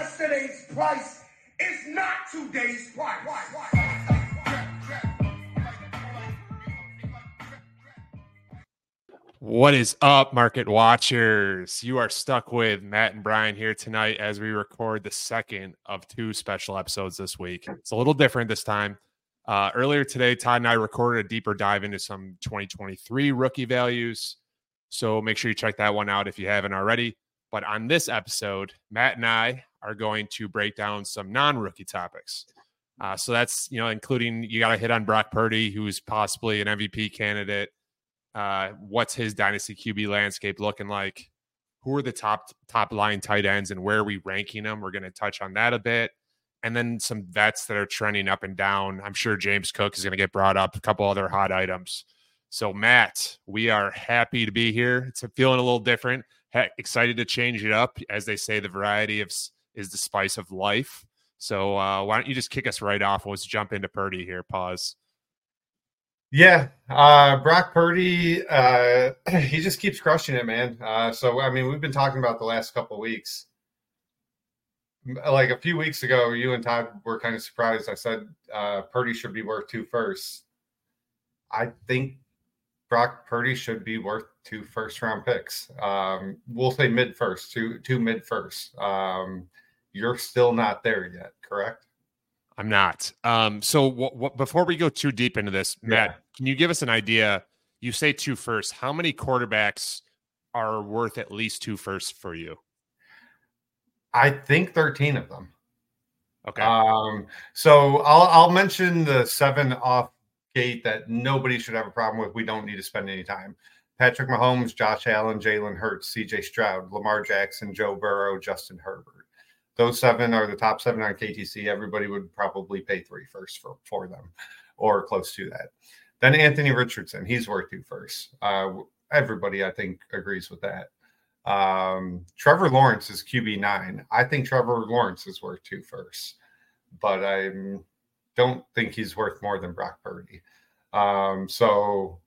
Yesterday's price is not today's price. What is up, market watchers? You are stuck with Matt and Brian here tonight as we record the second of two special episodes this week. It's a little different this time. Uh, earlier today, Todd and I recorded a deeper dive into some 2023 rookie values. So make sure you check that one out if you haven't already. But on this episode, Matt and I are going to break down some non-rookie topics. Uh, so that's you know, including you got to hit on Brock Purdy, who's possibly an MVP candidate. Uh, what's his dynasty QB landscape looking like? Who are the top top line tight ends and where are we ranking them? We're going to touch on that a bit, and then some vets that are trending up and down. I'm sure James Cook is going to get brought up. A couple other hot items. So Matt, we are happy to be here. It's feeling a little different. Heck, excited to change it up, as they say. The variety of is the spice of life. So uh, why don't you just kick us right off? Let's jump into Purdy here. Pause. Yeah, uh, Brock Purdy, uh, he just keeps crushing it, man. Uh, so I mean, we've been talking about the last couple weeks. Like a few weeks ago, you and Todd were kind of surprised. I said uh, Purdy should be worth two first. I think Brock Purdy should be worth two first round picks. Um, we'll say mid first, two two mid first. Um, you're still not there yet, correct? I'm not. Um, so what, what, before we go too deep into this, Matt, yeah. can you give us an idea? You say two first. How many quarterbacks are worth at least two firsts for you? I think 13 of them. Okay. Um, so I'll I'll mention the seven off gate that nobody should have a problem with. We don't need to spend any time. Patrick Mahomes, Josh Allen, Jalen Hurts, CJ Stroud, Lamar Jackson, Joe Burrow, Justin Herbert. Those seven are the top seven on KTC. Everybody would probably pay three first for, for them or close to that. Then Anthony Richardson, he's worth two first. Uh, everybody, I think, agrees with that. Um, Trevor Lawrence is QB nine. I think Trevor Lawrence is worth two first, but I don't think he's worth more than Brock Purdy. Um, so,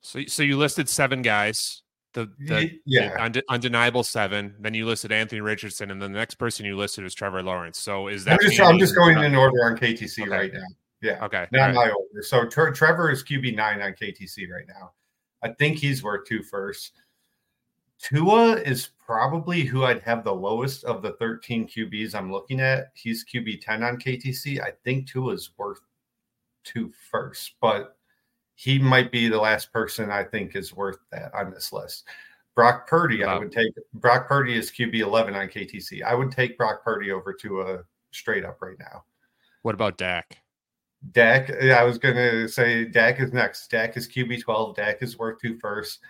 so, so you listed seven guys the, the yeah the undeniable seven. Then you listed Anthony Richardson, and then the next person you listed was Trevor Lawrence. So is that? I'm just, I'm just going in order on KTC okay. right now. Yeah. Okay. Not right. my order. So Trevor is QB nine on KTC right now. I think he's worth two first. Tua is probably who I'd have the lowest of the 13 QBs I'm looking at. He's QB 10 on KTC. I think Tua is worth two first, but he might be the last person I think is worth that on this list. Brock Purdy, wow. I would take Brock Purdy is QB 11 on KTC. I would take Brock Purdy over Tua straight up right now. What about Dak? Dak, I was going to say Dak is next. Dak is QB 12. Dak is worth two first.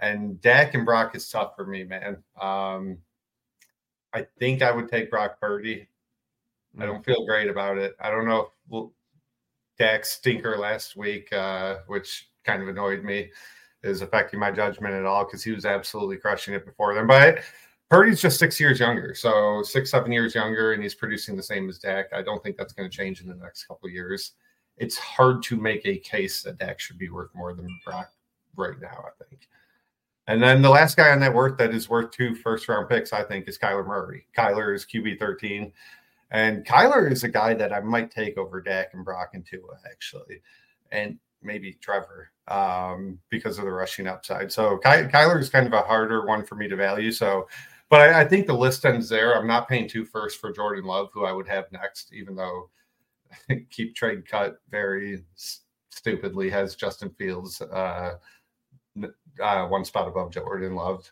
And Dak and Brock is tough for me, man. Um, I think I would take Brock Purdy. I don't feel great about it. I don't know if Dak stinker last week, uh, which kind of annoyed me, is affecting my judgment at all because he was absolutely crushing it before then. But Purdy's just six years younger, so six, seven years younger, and he's producing the same as Dak. I don't think that's going to change in the next couple years. It's hard to make a case that Dak should be worth more than Brock right now, I think. And then the last guy on that worth that is worth two first round picks, I think, is Kyler Murray. Kyler is QB 13. And Kyler is a guy that I might take over Dak and Brock and Tua, actually, and maybe Trevor um, because of the rushing upside. So Ky- Kyler is kind of a harder one for me to value. So, but I, I, think the list ends there. I'm not paying two first for Jordan Love, who I would have next, even though keep trade cut very stupidly has Justin Fields uh, uh, one spot above Jordan Love.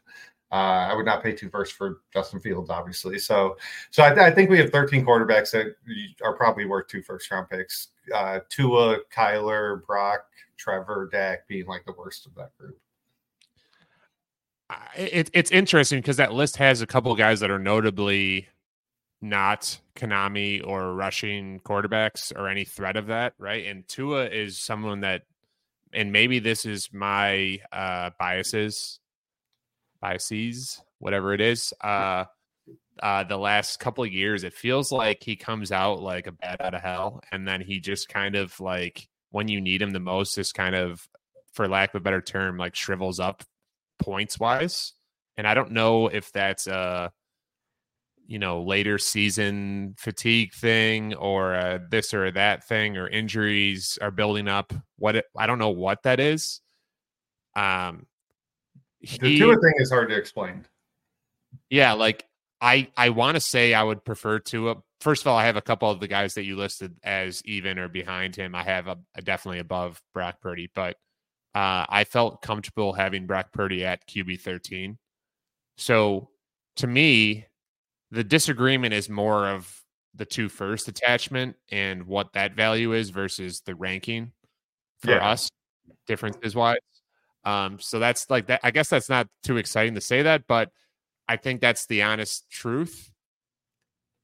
Uh, I would not pay two first for Justin Fields, obviously. So, so I, I, think we have 13 quarterbacks that are probably worth two first round picks. Uh, Tua, Kyler, Brock, Trevor, Dak being like the worst of that group. It, it's interesting because that list has a couple guys that are notably not Konami or rushing quarterbacks or any threat of that, right? And Tua is someone that, and maybe this is my uh, biases biases, whatever it is. Uh, uh, the last couple of years, it feels like he comes out like a bat out of hell, and then he just kind of like when you need him the most, is kind of, for lack of a better term, like shrivels up points wise. And I don't know if that's uh you know later season fatigue thing or uh, this or that thing or injuries are building up. What it, I don't know what that is. Um, the Tua thing is hard to explain. Yeah, like I I want to say I would prefer Tua. First of all, I have a couple of the guys that you listed as even or behind him. I have a, a definitely above Brock Purdy, but uh, I felt comfortable having Brock Purdy at QB thirteen. So to me, the disagreement is more of the two first attachment and what that value is versus the ranking for yeah. us differences wise. Um, so that's like that. I guess that's not too exciting to say that, but I think that's the honest truth.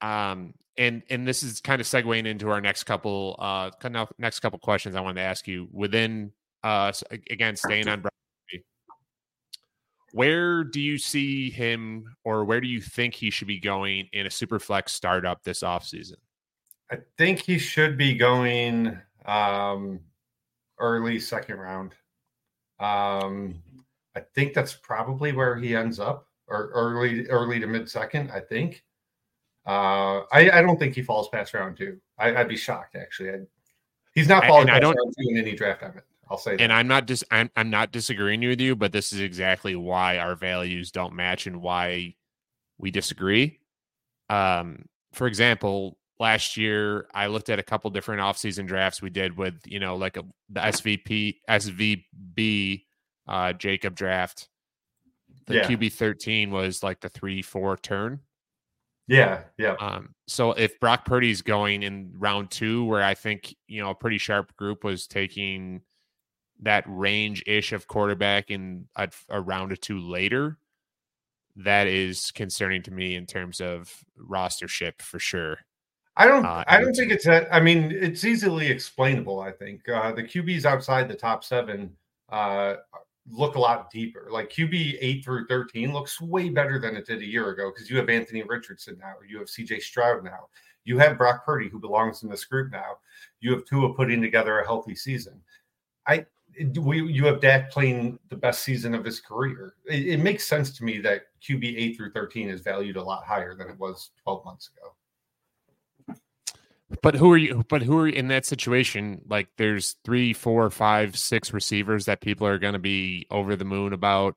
Um, and and this is kind of segueing into our next couple uh next couple questions I wanted to ask you within uh again staying on where do you see him or where do you think he should be going in a super flex startup this offseason? I think he should be going um, early second round. Um, I think that's probably where he ends up, or early early to mid second. I think. Uh, I, I don't think he falls past round two. I, would be shocked actually. I'd, he's not falling I, past round two in any draft I'm in. I'll say that. And I'm not dis- I'm, I'm not disagreeing with you, but this is exactly why our values don't match and why we disagree. Um, for example, last year I looked at a couple different offseason drafts we did with, you know, like a, the SVP SVB uh, Jacob draft. The yeah. QB 13 was like the 3 4 turn. Yeah, yeah. Um, so if Brock Purdy's going in round two, where I think you know a pretty sharp group was taking that range ish of quarterback in a, a, round or two later, that is concerning to me in terms of rostership for sure. I don't. Uh, I don't think it's. that. I mean, it's easily explainable. I think uh, the QBs outside the top seven uh, look a lot deeper. Like QB eight through thirteen looks way better than it did a year ago because you have Anthony Richardson now, you have C.J. Stroud now, you have Brock Purdy who belongs in this group now, you have Tua putting together a healthy season. I we, you have Dak playing the best season of his career. It, it, makes sense to me that QB eight through thirteen is valued a lot higher than it was twelve months ago. But who are you? But who are in that situation? Like, there's three, four, five, six receivers that people are going to be over the moon about.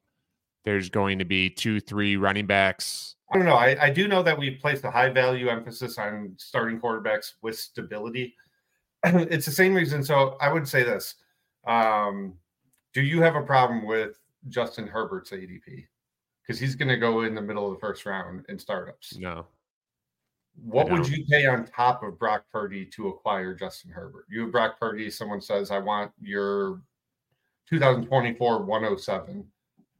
There's going to be two, three running backs. I don't know. I, I do know that we placed a high value emphasis on starting quarterbacks with stability. it's the same reason. So I would say this um, do you have a problem with Justin Herbert's ADP? Because he's going to go in the middle of the first round in startups. No. What would you pay on top of Brock Purdy to acquire Justin Herbert? You have Brock Purdy, someone says, I want your 2024 107.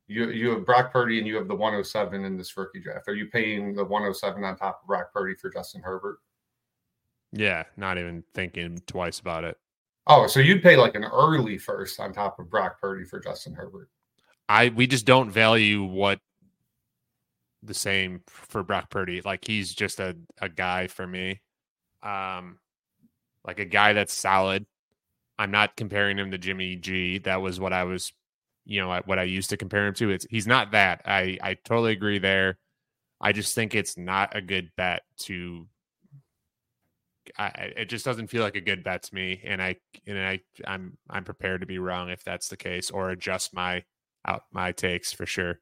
You, you have Brock Purdy and you have the 107 in this rookie draft. Are you paying the 107 on top of Brock Purdy for Justin Herbert? Yeah, not even thinking twice about it. Oh, so you'd pay like an early first on top of Brock Purdy for Justin Herbert. I we just don't value what the same for Brock Purdy. Like he's just a, a guy for me. Um like a guy that's solid. I'm not comparing him to Jimmy G. That was what I was, you know, what I used to compare him to. It's he's not that. I I totally agree there. I just think it's not a good bet to I, it just doesn't feel like a good bet to me, and I and I I'm I'm prepared to be wrong if that's the case, or adjust my out my takes for sure.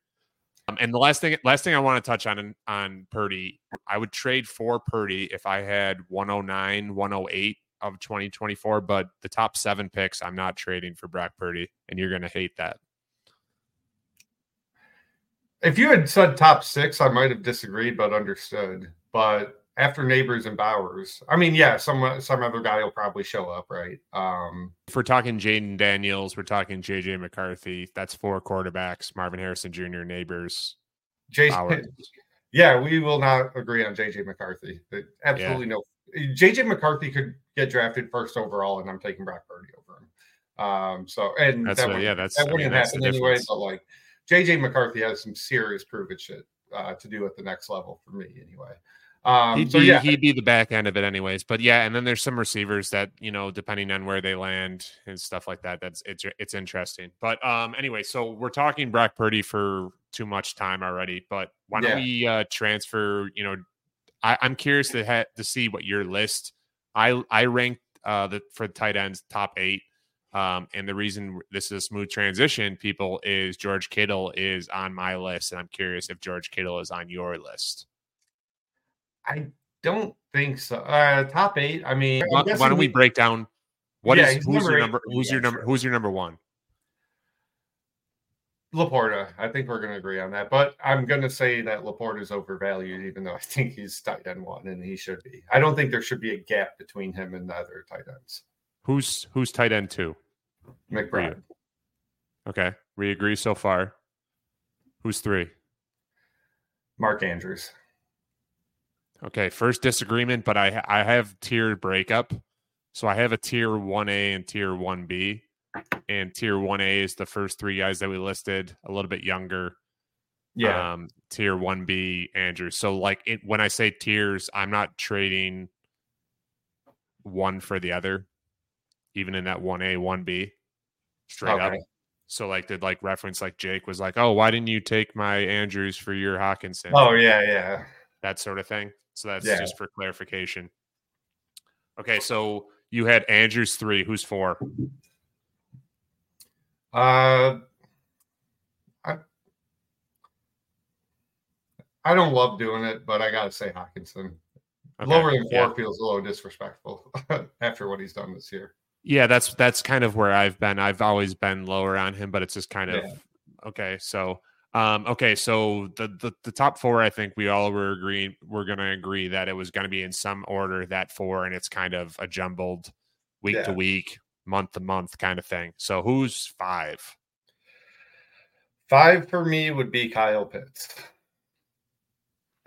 Um, and the last thing last thing I want to touch on on Purdy, I would trade for Purdy if I had 109, 108 of 2024, but the top seven picks, I'm not trading for Brock Purdy, and you're gonna hate that. If you had said top six, I might have disagreed, but understood. But after Nabers and Bowers. I mean, yeah, some some other guy will probably show up, right? Um, if we're talking Jayden Daniels, we're talking JJ McCarthy. That's four quarterbacks: Marvin Harrison Jr., Nabers, JJ. Yeah, we will not agree on JJ McCarthy. Absolutely yeah. no. JJ McCarthy could get drafted first overall, and I'm taking Brock Purdy over him. Um, so and that's that a, yeah, that's that wouldn't mean, happen anyway. But like JJ McCarthy has some serious prove it shit uh, to do at the next level for me anyway. Um, he'd, so be, yeah. he'd be the back end of it anyways. But yeah, and then there's some receivers that you know, depending on where they land and stuff like that, that's it's it's interesting. But um, anyway, so we're talking Brock Purdy for too much time already. But why don't yeah. we uh, transfer? You know, I, am curious to ha- to see what your list. I I ranked uh, the for the tight ends top eight. Um, and the reason this is a smooth transition, people, is George Kittle is on my list, and I'm curious if George Kittle is on your list. I don't think so. Uh, top eight. I mean, why, why don't we break down what yeah, is who's your number? Who's your number? Who's your number one? Laporta. I think we're going to agree on that. But I'm going to say that Laporta is overvalued, even though I think he's tight end one and he should be. I don't think there should be a gap between him and the other tight ends. Who's who's tight end two? McBride. Okay, we agree so far. Who's three? Mark Andrews. Okay, first disagreement, but I I have tiered breakup. So I have a tier 1A and tier 1B. And tier 1A is the first three guys that we listed, a little bit younger. Yeah. Um, tier 1B, Andrew. So like it, when I say tiers, I'm not trading one for the other, even in that 1A, 1B straight okay. up. So like did like reference like Jake was like, oh, why didn't you take my Andrews for your Hockenson? Oh yeah, yeah. That sort of thing. So that's yeah. just for clarification. Okay, so you had Andrews three. Who's four? Uh, I I don't love doing it, but I gotta say Hockenson. Okay. Lower than four yeah. feels a little disrespectful after what he's done this year. Yeah, that's that's kind of where I've been. I've always been lower on him, but it's just kind of yeah. okay. So um, okay, so the, the, the top four, I think we all were agreeing we're going to agree that it was going to be in some order that four, and it's kind of a jumbled week yeah. to week, month to month kind of thing. So who's five? Five for me would be Kyle Pitts,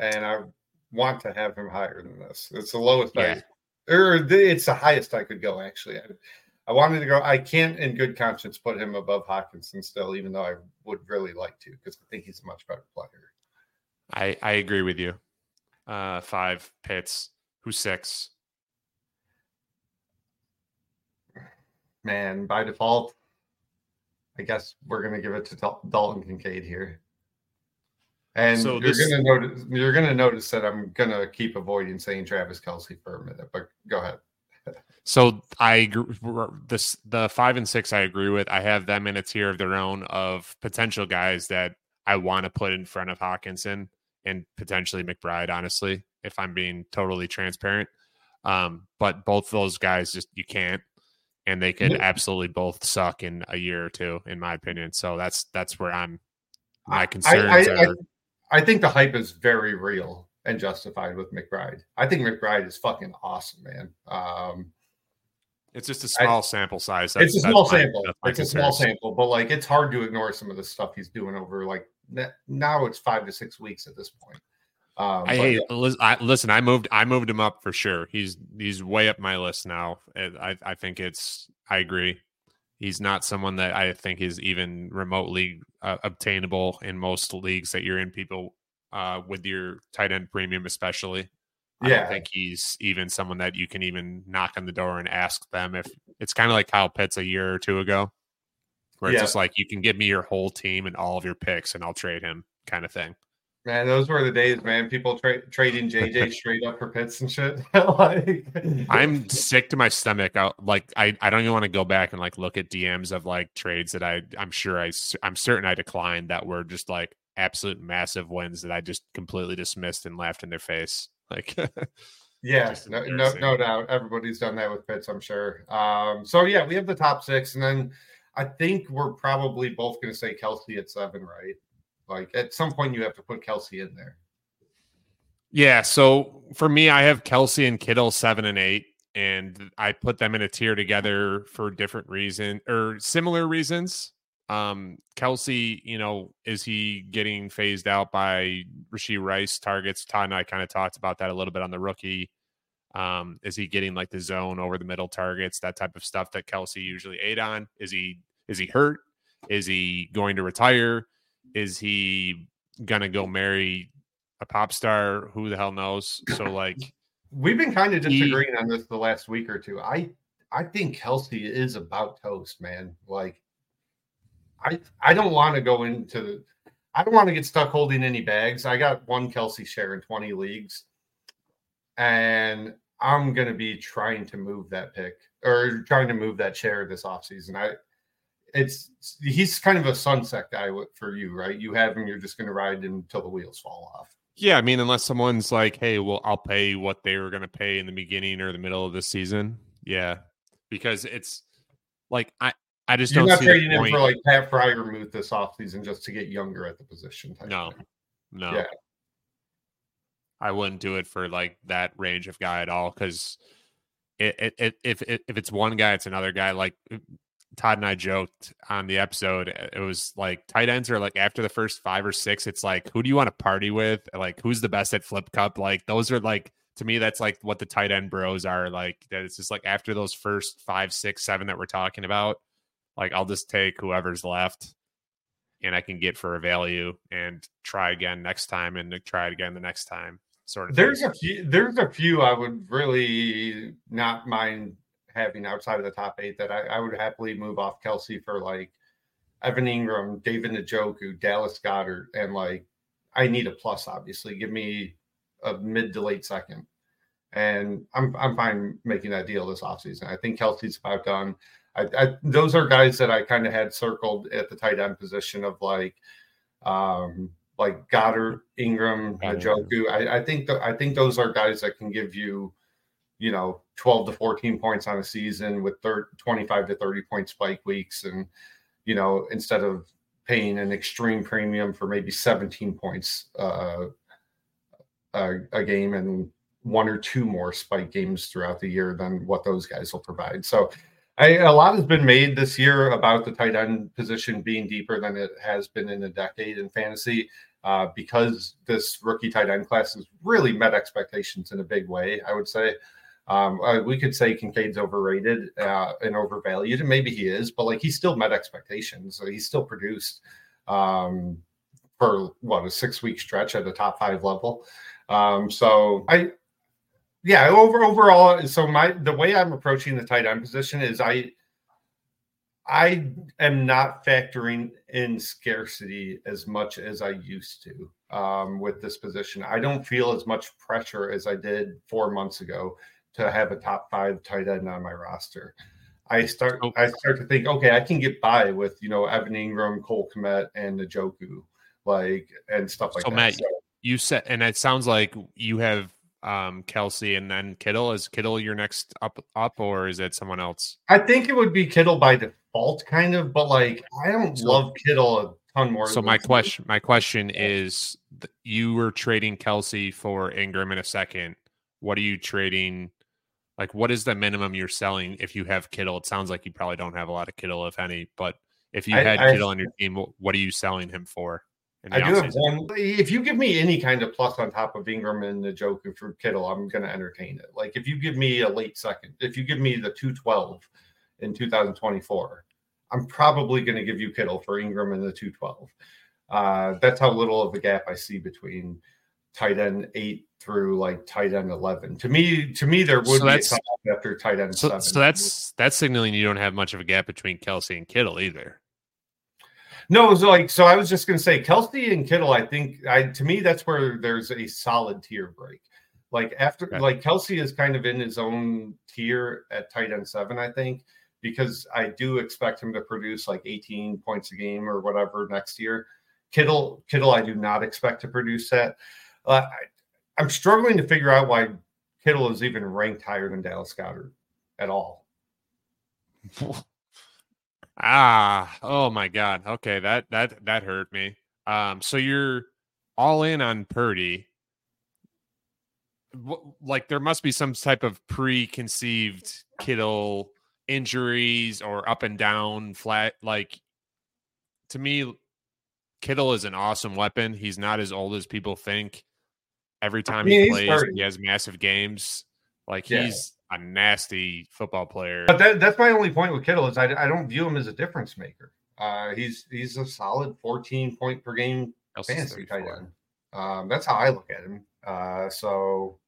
and I want to have him higher than this. It's the lowest, yeah. I, or it's the highest I could go. Actually, I, I wanted to go. I can't, in good conscience, put him above Hockenson still, even though I would really like to because I think he's a much better player. I I agree with you. Uh, five Pitts. Who's six? Man, by default, I guess we're gonna give it to Dalton Kincaid here. And so you're gonna notice you're gonna notice that I'm gonna keep avoiding saying Travis Kelce for a minute, but go ahead. So I agree. This the five and six I agree with. I have them in a tier of their own of potential guys that I want to put in front of Hockenson and potentially McBride. Honestly, if I'm being totally transparent, um, but both those guys just you can't, and they could absolutely both suck in a year or two, in my opinion. So that's that's where I'm. My concerns I, I, are. I, I think the hype is very real and justified with McBride. I think McBride is fucking awesome, man. Um, it's just a small I, sample size. That's, it's a small sample. My, it's a small sample, but like it's hard to ignore some of the stuff he's doing over like now. It's five to six weeks at this point. Um, I hate. Yeah. I, listen, I moved. I moved him up for sure. He's he's way up my list now. I I think it's. I agree. He's not someone that I think is even remotely uh, obtainable in most leagues that you're in. People uh, with your tight end premium, especially. I yeah. don't think he's even someone that you can even knock on the door and ask them if it's kind of like Kyle Pitts a year or two ago, where it's yeah. just like you can give me your whole team and all of your picks and I'll trade him kind of thing. Man, those were the days, man. People tra- trading JJ straight up for Pitts and shit. like, I'm sick to my stomach. I, like, I, I don't even want to go back and like look at DMs of like trades that I, I'm sure I, I'm certain I declined that were just like absolute massive wins that I just completely dismissed and laughed in their face. Like, yeah, no, no, no, doubt. Everybody's done that with Pitts, I'm sure. Um, so yeah, we have the top six, and then I think we're probably both going to say Kelce at seven, right? Like at some point, you have to put Kelce in there. Yeah. So for me, I have Kelce and Kittle seven and eight, and I put them in a tier together for different reason or similar reasons. Um, Kelce, you know, is he getting phased out by Rashee Rice targets? Todd and I kind of talked about that a little bit on the rookie. Um, is he getting like the zone over the middle targets, that type of stuff that Kelce usually ate on? Is he is he hurt? Is he going to retire? Is he gonna go marry a pop star? Who the hell knows? So like we've been kind of disagreeing he, on this the last week or two. I I think Kelce is about toast, man. Like I I don't want to go into I don't want to get stuck holding any bags. I got one Kelce share in 20 leagues. and I'm going to be trying to move that pick or trying to move that chair this offseason. I it's he's kind of a sunset guy for you, right? You have him, you're just going to ride until the wheels fall off. Yeah, I mean, unless someone's like, "Hey, well, I'll pay what they were going to pay in the beginning or the middle of the season." Yeah, because it's like I, I just you're don't not see trading him point. for like Pat Freiermuth this offseason just to get younger at the position. type No, thing. no, Yeah. I wouldn't do it for like that range of guy at all because it, it, it, if it, if it's one guy, it's another guy. Like Todd and I joked on the episode, uh, it was like tight ends are like after the first five or six, it's like who do you want to party with? Like who's the best at flip cup? Like those are like to me, that's like what the tight end bros are like. That it's just like after those first five, six, seven that we're talking about, like I'll just take whoever's left and I can get for a value and try again next time and try it again the next time. Sort of. thing. There's a few. There's a few I would really not mind having outside of the top eight that I, I would happily move off Kelce for like Evan Engram, David Njoku, Dallas Goedert, and like I need a plus. Obviously, give me a mid to late second, and I'm I'm fine making that deal this offseason. I think Kelce's about done. I, I those are guys that I kind of had circled at the tight end position of like um like Goedert, Engram. Njoku. I, I think th- I think those are guys that can give you, you know, 12 to 14 points on a season with thir- 25 to 30 point spike weeks. And, you know, instead of paying an extreme premium for maybe 17 points uh, a, a game and one or two more spike games throughout the year than what those guys will provide. So I, a lot has been made this year about the tight end position being deeper than it has been in a decade in fantasy uh, because this rookie tight end class has really met expectations in a big way. I would say um, uh, we could say Kincaid's overrated uh, and overvalued, and maybe he is, but like he still met expectations. So he still produced um, for what a six week stretch at the top five level. Um, so I, yeah, over overall, so my the way I'm approaching the tight end position is I I am not factoring in scarcity as much as I used to um, with this position. I don't feel as much pressure as I did four months ago to have a top five tight end on my roster. I start Oh. I start to think, okay, I can get by with you know Evan Engram, Cole Kmet, and Njoku, like and stuff like that. So, that. Matt, you said, and it sounds like you have um Kelce and then Kittle. Is Kittle your next up up, or is it someone else? I think it would be Kittle by default, kind of, but like I don't So- love Kittle a ton more. So my question, my question is, you were trading Kelce for Engram in a second. What are you trading? Like, what is the minimum you're selling if you have Kittle? It sounds like you probably don't have a lot of Kittle, if any. But if you had I- Kittle on your team, what are you selling him for? I do have one. If you give me any kind of plus on top of Engram and the Joker for Kittle, I'm going to entertain it. Like if you give me a late second, if you give me the 212 in 2024, I'm probably going to give you Kittle for Engram and the 212. Uh, that's how little of a gap I see between tight end eight through like tight end 11. To me, to me, there would So be a after tight end So, seven. so that's that's signaling you don't have much of a gap between Kelce and Kittle either. No, so like so I was just gonna say Kelce and Kittle, I think I to me that's where there's a solid tier break. Like after like Kelce is kind of in his own tier at tight end seven, I think, because I do expect him to produce like 18 points a game or whatever next year. Kittle, Kittle, I do not expect to produce that. Uh, I, I'm struggling to figure out why Kittle is even ranked higher than Dallas Goedert at all. Ah, oh my god. Okay, that that that hurt me. Um, so you're all in on Purdy. Like there must be some type of preconceived Kittle injuries or up and down flat. Like to me, Kittle is an awesome weapon. He's not as old as people think. Every time he plays, 30. he has massive games. Like Yeah. he's a nasty football player. But that, that's my only point with Kittle is I, I don't view him as a difference maker. Uh, he's he's a solid 14 point per game Else fantasy tight end. Um, that's how I look at him. Uh, so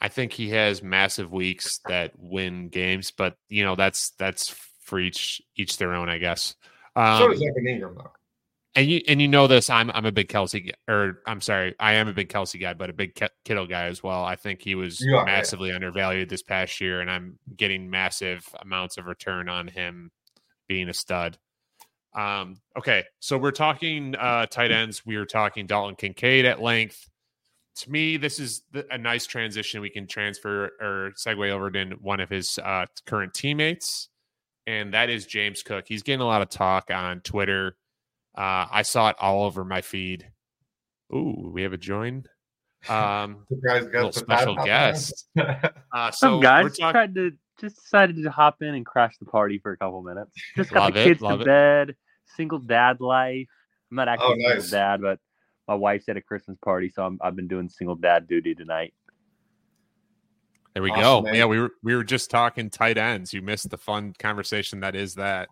I think he has massive weeks that win games, but you know that's that's for each each their own, I guess. so Um, is Evan Engram though. And you and you know this. I'm I'm a big Kelce, or I'm sorry, I am a big Kelce guy, but a big Ke- Kittle guy as well. I think he was are, yeah. massively undervalued this past year, and I'm getting massive amounts of return on him being a stud. Um, okay, so we're talking uh, tight ends. We are talking Dalton Kincaid at length. To me, this is the, a nice transition. We can transfer or segue over to one of his uh, current teammates, and that is James Cook. He's getting a lot of talk on Twitter. Uh, I saw it all over my feed. Ooh, we have a join. Um, Surprise little special guest. Uh, so up, guys? we're Just tried to just decided to hop in and crash the party for a couple minutes. Just got Love the kids love to it. bed. Single dad life. I'm not actually Oh, a single dad, but my wife's at a Christmas party, so I'm, I've been doing single dad duty tonight. There we Awesome, go. man. Yeah, we were we were just talking tight ends. You missed the fun conversation that is that.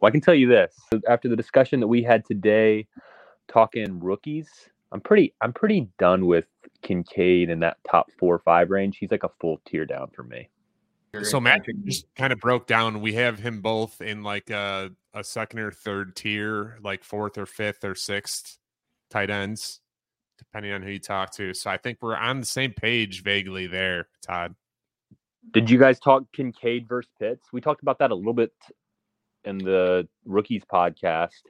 Well, I can tell you this: after the discussion that we had today, talking rookies, I'm pretty I'm pretty done with Kincaid in that top four or five range. He's like a full tier down for me. So Magic just kind of broke down. We have him both in like a, a second or third tier, like fourth or fifth or sixth tight ends, depending on who you talk to. So I think we're on the same page vaguely there, Todd. Did you guys talk Kincaid versus Pitts? We talked about that a little bit in the rookies podcast,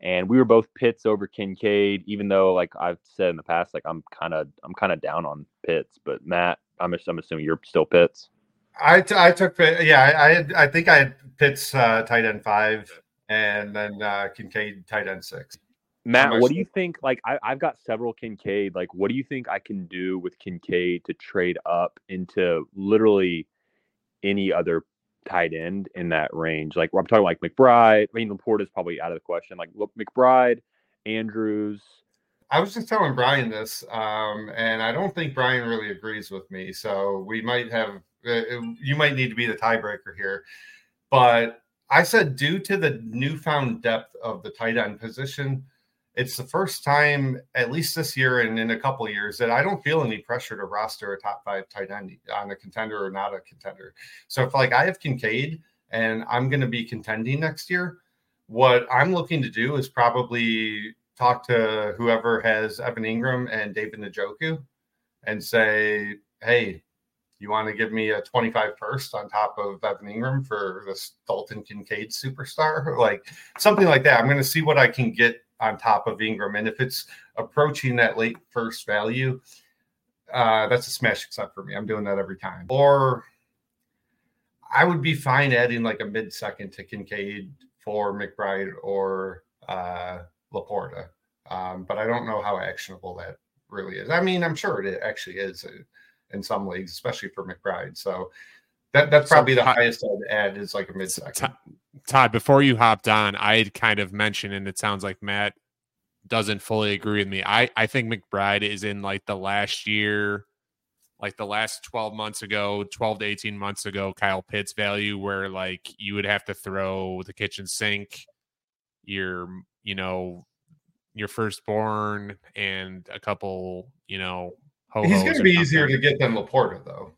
and we were both Pitts over Kincaid. Even though, like I've said in the past, like I'm kind of I'm kind of down on Pitts. But Matt, I'm I'm assuming you're still Pitts. I, t- I took Pitt- yeah I I, had, I think I had Pitts uh, tight end five and then uh, Kincaid tight end six. Matt, what do you think? Like I, I've got several Kincaid. Like, what do you think I can do with Kincaid to trade up into literally any other tight end in that range? Like I'm talking like McBride. I mean, LaPorta is probably out of the question. Like look, McBride, Andrews. I was just telling Brian this, um, and I don't think Brian really agrees with me. So we might have uh, you might need to be the tiebreaker here. But I said due to the newfound depth of the tight end position, it's the first time, at least this year and in a couple years, that I don't feel any pressure to roster a top five tight end on a contender or not a contender. So if like I have Kincaid and I'm going to be contending next year, what I'm looking to do is probably talk to whoever has Evan Engram and David Njoku and say, hey, you want to give me a 25 first on top of Evan Engram for this Dalton Kincaid superstar? Like something like that. I'm going to see what I can get on top of Engram. And if it's approaching that late first value, uh, that's a smash accept for me. I'm doing that every time. Or I would be fine adding like a mid second to Kincaid for McBride or uh, Laporta. Um, but I don't know how actionable that really is. I mean, I'm sure it actually is in some leagues, especially for McBride. So that that's So probably the Todd- highest I'd add is like a mid second. Todd, before you hopped on, I had kind of mentioned, and it sounds like Matt doesn't fully agree with me. I, I think McBride is in like the last year, like the last 12 months ago, 12 to 18 months ago, Kyle Pitts value, where like you would have to throw the kitchen sink, your, you know, your firstborn and a couple, you know, He's going to be easier to get than Laporta, though.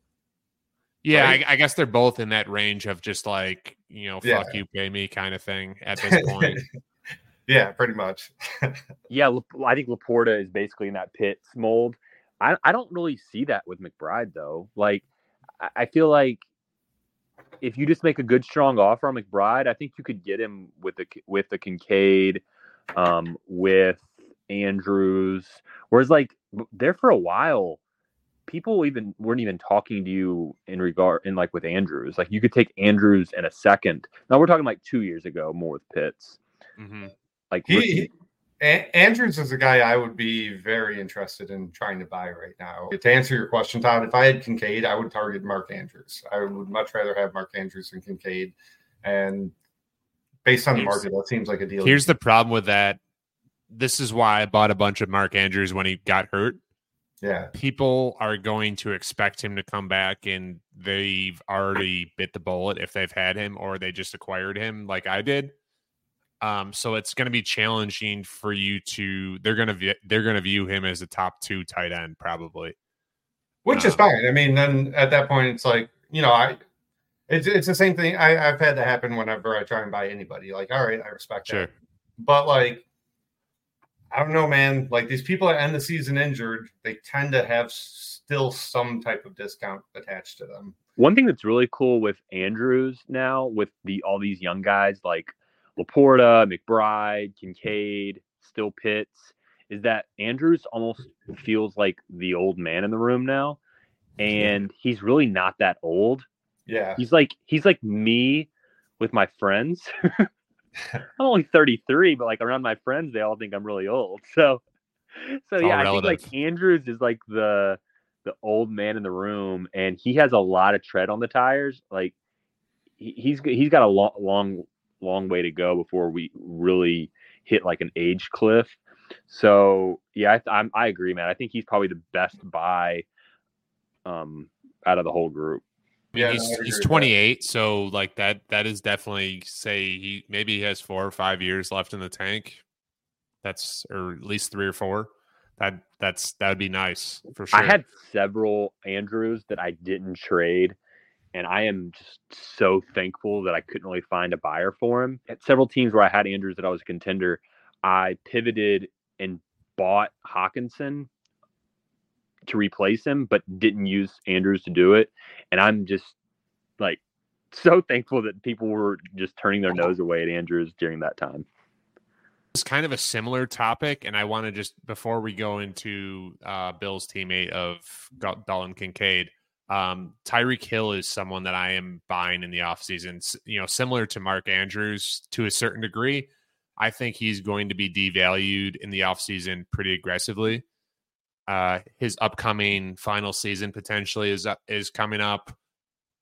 Yeah, right? I, I guess they're both in that range of just like, you know, Yeah. fuck you, pay me kind of thing at this point. yeah, pretty much. Yeah, I think Laporta is basically in that Pitts mold. I, I don't really see that with McBride though. Like, I, I feel like if you just make a good strong offer on McBride, I think you could get him with the with the Kincaid, um, with Andrews. Whereas like there for a while, people even weren't even talking to you in regard in like with Andrews. Like you could take Andrews in a second. Now we're talking like two years ago, more with Pitts. hmm Like He, he- A- Andrews is a guy I would be very interested in trying to buy right now. To answer your question, Todd, if I had Kincaid, I would target Mark Andrews. I would much rather have Mark Andrews than Kincaid. And based on the market, that seems like a deal. Here's the problem with that. This is why I bought a bunch of Mark Andrews when he got hurt. Yeah. People are going to expect him to come back, and they've already bit the bullet if they've had him or they just acquired him like I did. Um, so it's going to be challenging for you to. They're going to they're going to view him as a top two tight end probably. which is Um, fine. I mean, then at that point, it's like you know, I it's it's the same thing. I, I've had that happen whenever I try and buy anybody. Like, all right, I respect Sure. that. but like I don't know, man. Like these people that end the season injured, they tend to have still some type of discount attached to them. One thing that's really cool with Andrews now, with the all these young guys like Laporta, McBride, Kincaid, still Pitts, is that Andrews almost feels like the old man in the room now. And he's really not that old. Yeah. He's like he's like me with my friends. I'm only 33, but like around my friends, they all think I'm really old. So, so yeah, I think like Andrews is like the the old man in the room, and he has a lot of tread on the tires. Like he, he's he's got a long long long way to go before we really hit like an age cliff. So yeah, I, I'm I agree, man. I think he's probably the best buy um out of the whole group. Yeah, he's he's with that. 28, so like that that is definitely say he maybe he has four or five years left in the tank. That's or at least three or four. That that's that would be nice for sure. I had several Andrews that I didn't trade, and I am just so thankful that I couldn't really find a buyer for him. At several teams where I had Andrews that I was a contender, I pivoted and bought Hockenson to replace him, but didn't use Andrews to do it. And I'm just like so thankful that people were just turning their nose away at Andrews during that time. it's kind of a similar topic, and I want to just before we go into uh, Bill's teammate of Dalton Kincaid, um, Tyreek Hill is someone that I am buying in the offseason. You know, similar to Mark Andrews to a certain degree. I think he's going to be devalued in the offseason pretty aggressively. Uh, his upcoming final season potentially is up, is coming up.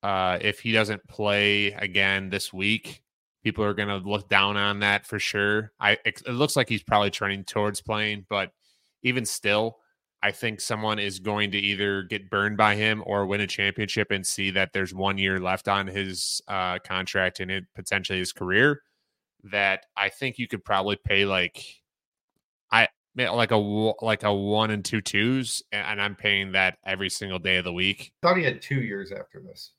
Uh, if he doesn't play again this week, people are going to look down on that for sure. I it, it looks like he's probably turning towards playing, but even still, I think someone is going to either get burned by him or win a championship and see that there's one year left on his uh, contract and it potentially his career. That I think you could probably pay like I like a like a one and two twos, and- and I'm paying that every single day of the week. I thought he had two years after this.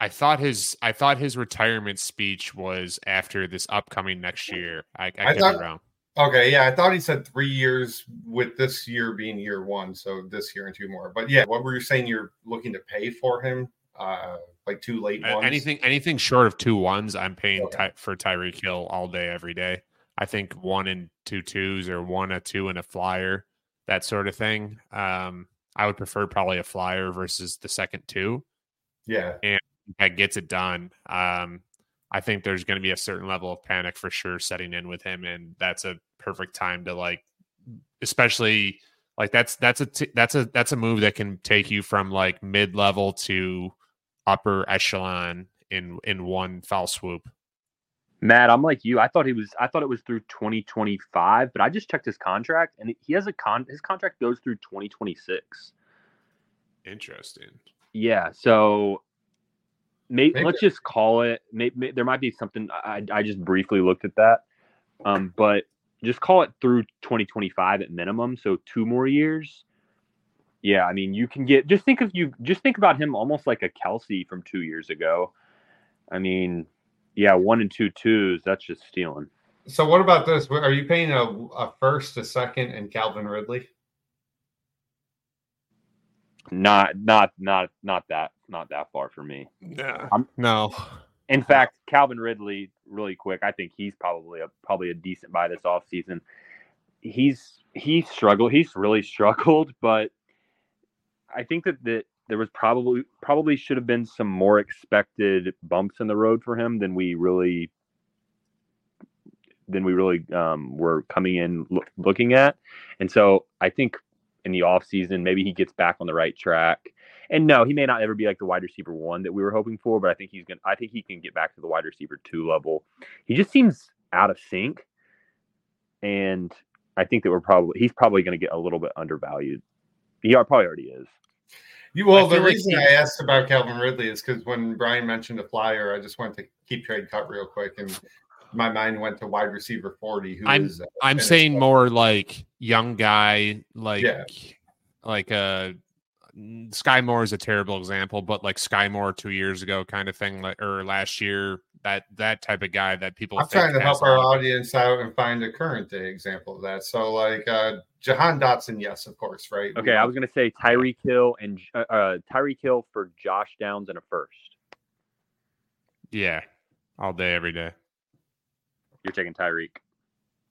I thought his I thought his retirement speech was after this upcoming next year. I, I, I could thought- be wrong. Okay, yeah, I thought he said three years with this year being year one, so this year and two more. But yeah, what were you saying? You're looking to pay for him, uh, like two late ones. Anything anything short of two ones, I'm paying Okay. Ty, for Tyreek Hill all day, every day. I think one and two twos or one a two and a flyer, that sort of thing. Um, I would prefer probably a flyer versus the second two. Yeah, And that gets it done. Um, I think there's going to be a certain level of panic for sure setting in with him, and that's a perfect time to like, especially like that's that's a t- that's a that's a move that can take you from like mid level to upper echelon in in one foul swoop. Matt, I'm like you. I thought he was. I thought it was through 2025, but I just checked his contract, and he has a con. His contract goes through 2026. Interesting. Yeah, so maybe, Maybe- let's just call it. Maybe, there might be something. I, I just briefly looked at that, um, but just call it through 2025 at minimum. So two more years. Yeah, I mean, you can get. Just think of you. Just think about him almost like a Kelce from two years ago. I mean, yeah, one and two twos. That's just stealing. So what about this? Are you paying a, a first, a second, and Calvin Ridley? Not, not, not, not that, not that far for me. Yeah. I'm- no. In fact, Calvin Ridley, really quick, I think he's probably a probably a decent buy this offseason. He's he struggled. He's really struggled, but I think that that there was probably probably should have been some more expected bumps in the road for him than we really than we really um, were coming in loo- looking at. And so I think in the offseason, maybe he gets back on the right track. And no, he may not ever be like the wide receiver one that we were hoping for, but I think he's gonna I think he can get back to the wide receiver two level. He just seems out of sync. And I think that we're probably he's probably gonna get a little bit undervalued. He probably already is. You, well, the like reason he- I asked about Calvin Ridley is because when Brian mentioned a flyer, I just went to keep trade cut real quick, and my mind went to wide receiver forty. Who I'm- is, uh, I'm saying more like young guy, like Yeah. like uh Skyy Moore is a terrible example, but like Skyy Moore two years ago kind of thing, like or last year, that that type of guy that people. I'm think trying to help our audience out and find a current day example of that. So, like uh, Jahan Dotson, yes, of course, right? Okay, I was gonna say Tyreek Hill and uh, uh, Tyreek Hill for Josh Downs and a first. Yeah, all day, every day. You're taking Tyreek.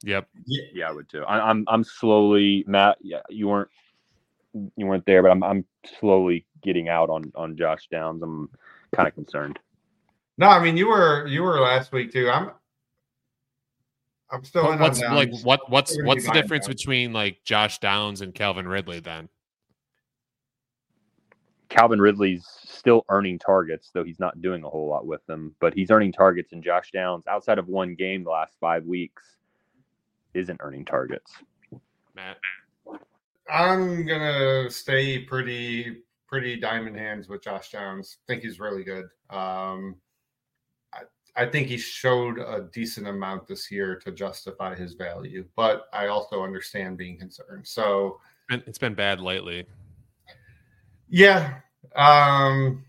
Yep. Yeah, I would too. I, I'm I'm slowly Matt. Yeah, you weren't you weren't there, but I'm I'm slowly getting out on on Josh Downs. I'm kind of concerned. No, I mean you were you were last week too. I'm I'm still But in what's on like what what's what's the difference Downs. between like Josh Downs and Calvin Ridley then? Calvin Ridley's still earning targets, though he's not doing a whole lot with them. But he's earning targets, and Josh Downs, outside of one game the last five weeks, isn't earning targets. Matt. I'm gonna stay pretty pretty diamond hands with Josh Downs. think he's really good. Um, I think he showed a decent amount this year to justify his value, but I also understand being concerned. So It's been bad lately. yeah, um,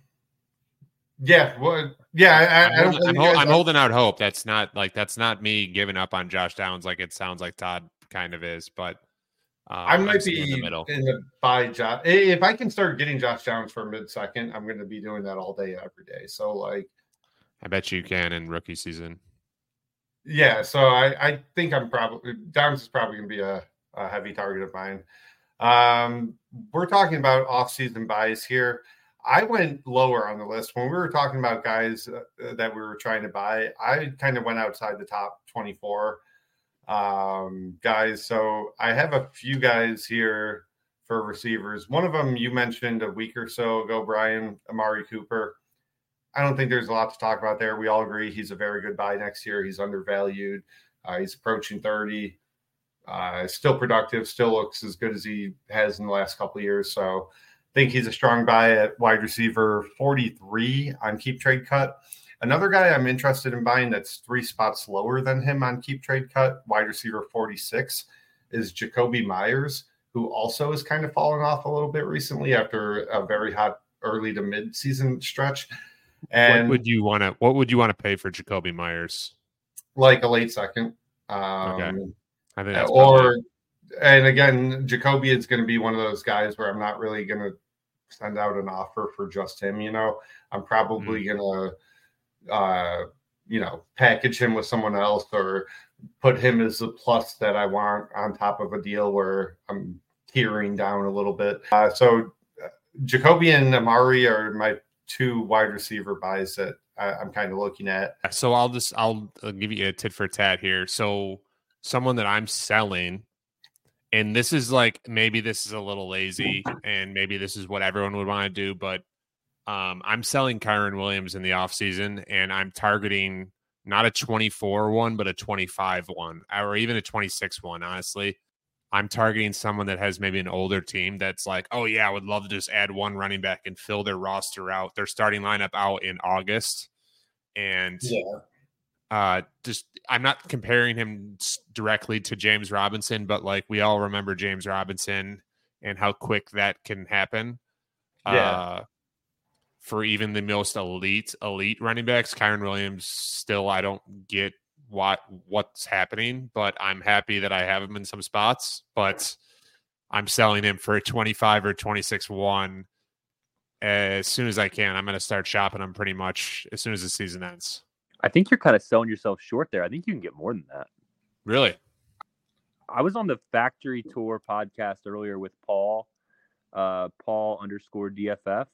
yeah, well, yeah. I, I, I'm, I don't. holding, I'm, believe hol- you guys I'm holding out hope. That's not like that's not me giving up on Josh Downs like it sounds like Todd kind of is, but um, I might be in the middle. in the buy Josh. If I can start getting Josh Downs for mid second, I'm going to be doing that all day, every day. So like, I bet you can in rookie season. yeah. So I, I think I'm probably Downs is probably going to be a, a heavy target of mine. Um, we're talking about off-season buys here. I went lower on the list when we were talking about guys uh, that we were trying to buy. I kind of went outside the top 24 um, guys. So I have a few guys here for receivers. One of them you mentioned a week or so ago, Brian Amari Cooper. I don't think there's a lot to talk about there. We all agree he's a very good buy next year. He's undervalued. Uh, he's approaching 30. Uh, still productive. Still looks as good as he has in the last couple of years. So I think he's a strong buy at wide receiver 43 on Keep Trade Cut. Another guy I'm interested in buying that's three spots lower than him on Keep Trade Cut, wide receiver 46, is Jakobi Meyers, who also has kind of fallen off a little bit recently after a very hot early to mid season stretch. And what would you want to what would you want to pay for Jakobi Meyers? like a late second. Um, Okay. I think that's or probably- and again, Jakobi is going to be one of those guys where I'm not really going to send out an offer for just him. You know, I'm probably Mm. going to, uh, you know, package him with someone else or put him as a plus that I want on top of a deal where I'm tearing down a little bit. Uh, so uh, Jakobi and Amari are my two wide receiver buys that I, I'm kind of looking at. so I'll just I'll, I'll give you a tit for tat here. So someone that I'm selling, and this is like maybe this is a little lazy, and maybe this is what everyone would want to do, but um, I'm selling Kyren Williams in the offseason, and I'm targeting not a 24 one, but a 25 one, or even a 26 one. Honestly, I'm targeting someone that has maybe an older team that's like, oh yeah, I would love to just add one running back and fill their roster out, their starting lineup out in August, and uh just i'm not comparing him directly to james robinson but like we all remember james robinson and how quick that can happen Yeah. uh for even the most elite elite running backs. Kyren williams still i don't get what what's happening but i'm happy that i have him in some spots but i'm selling him for a 25 or 26 1 as soon as i can i'm going to start shopping him pretty much as soon as the season ends I think you're kind of selling yourself short there. I think you can get more than that. Really? I was on the Factory Tour podcast earlier with Paul, uh, Paul underscore DFF.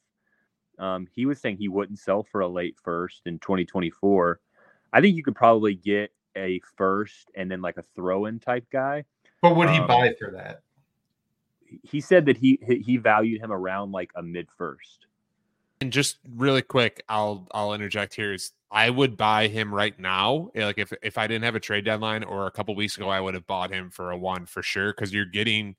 Um, he was saying he wouldn't sell for a late first in 2024. I think you could probably get a first and then like a throw-in type guy. But would he Um, buy for that? He said that he he he valued him around like a mid first. And just really quick, I'll I'll interject here. Is I would buy him right now. eh, Like if if I didn't have a trade deadline or a couple weeks ago, I would have bought him for a one for sure because you're getting,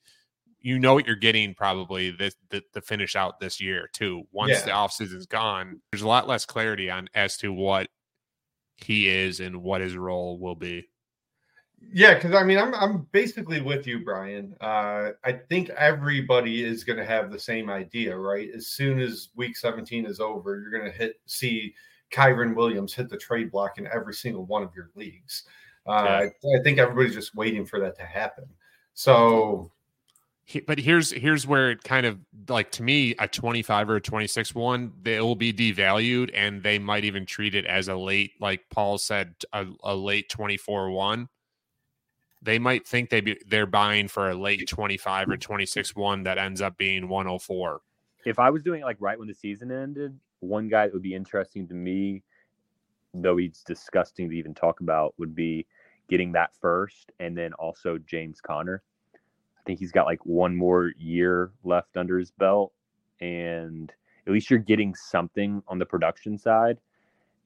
you know what you're getting probably this the, the finish out this year too. Once Yeah. the offseason's gone, there's a lot less clarity on as to what he is and what his role will be. Yeah, because I mean, I'm I'm basically with you, Brian. Uh, I think everybody is going to have the same idea, right? As soon as Week 17 is over, you're going to hit see Kyren Williams hit the trade block in every single one of your leagues. Uh, Yeah. I, I think everybody's just waiting for that to happen. So But here's here's where it kind of like to me a 25 or a 26 one they will be devalued and they might even treat it as a late like paul said a, a late 24 one they might think they be, they're buying for a late 25 or 26 one that ends up being 104 if I was doing it like right when the season ended, one guy that would be interesting to me, though he's disgusting to even talk about, would be getting that first, and then also James Conner. I think he's got like one more year left under his belt, and at least you're getting something on the production side.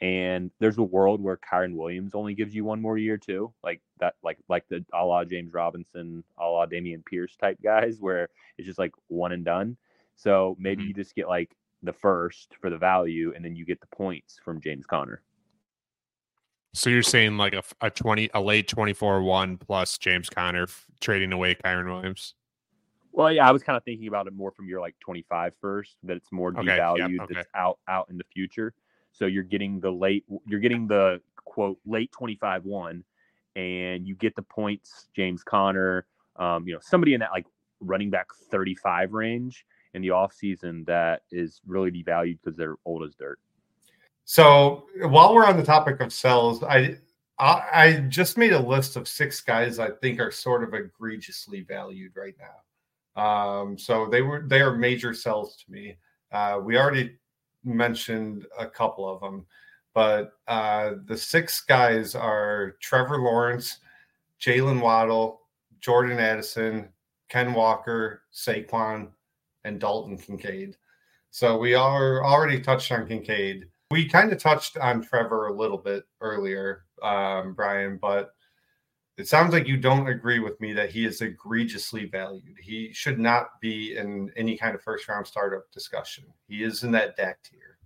And there's a world where Kyren Williams only gives you one more year too, like that, like like the a la James Robinson, a la Dameon Pierce type guys, where it's just like one and done. So maybe Mhm. you just get like the first for the value, and then you get the points from James Conner. So you're saying like a, a 20 a late 24 one plus james conner f- trading away kyren williams Well, yeah, I was kind of thinking about it more from your like 25 first, that it's more Okay, yep, devalued, okay. that's out out in the future. So you're getting the late, you're getting the quote late 25 one, and you get the points, James Conner, um, you know, somebody in that like running back 35 range in the offseason that is really devalued because they're old as dirt. So while we're on the topic of sells, I, I I just made a list of six guys I think are sort of egregiously valued right now. Um, so they were they are major sells to me. Uh, we already mentioned a couple of them, but uh, the six guys are Trevor Lawrence, Jaylen Waddle, Jordan Addison, Ken Walker, Saquon, and Dalton Kincaid. So we are already touched on Kincaid. We kind of touched on Trevor a little bit earlier, um, Brian, but it sounds like you don't agree with me that he is egregiously valued. He should not be in any kind of first round startup discussion. He is in that DAC tier.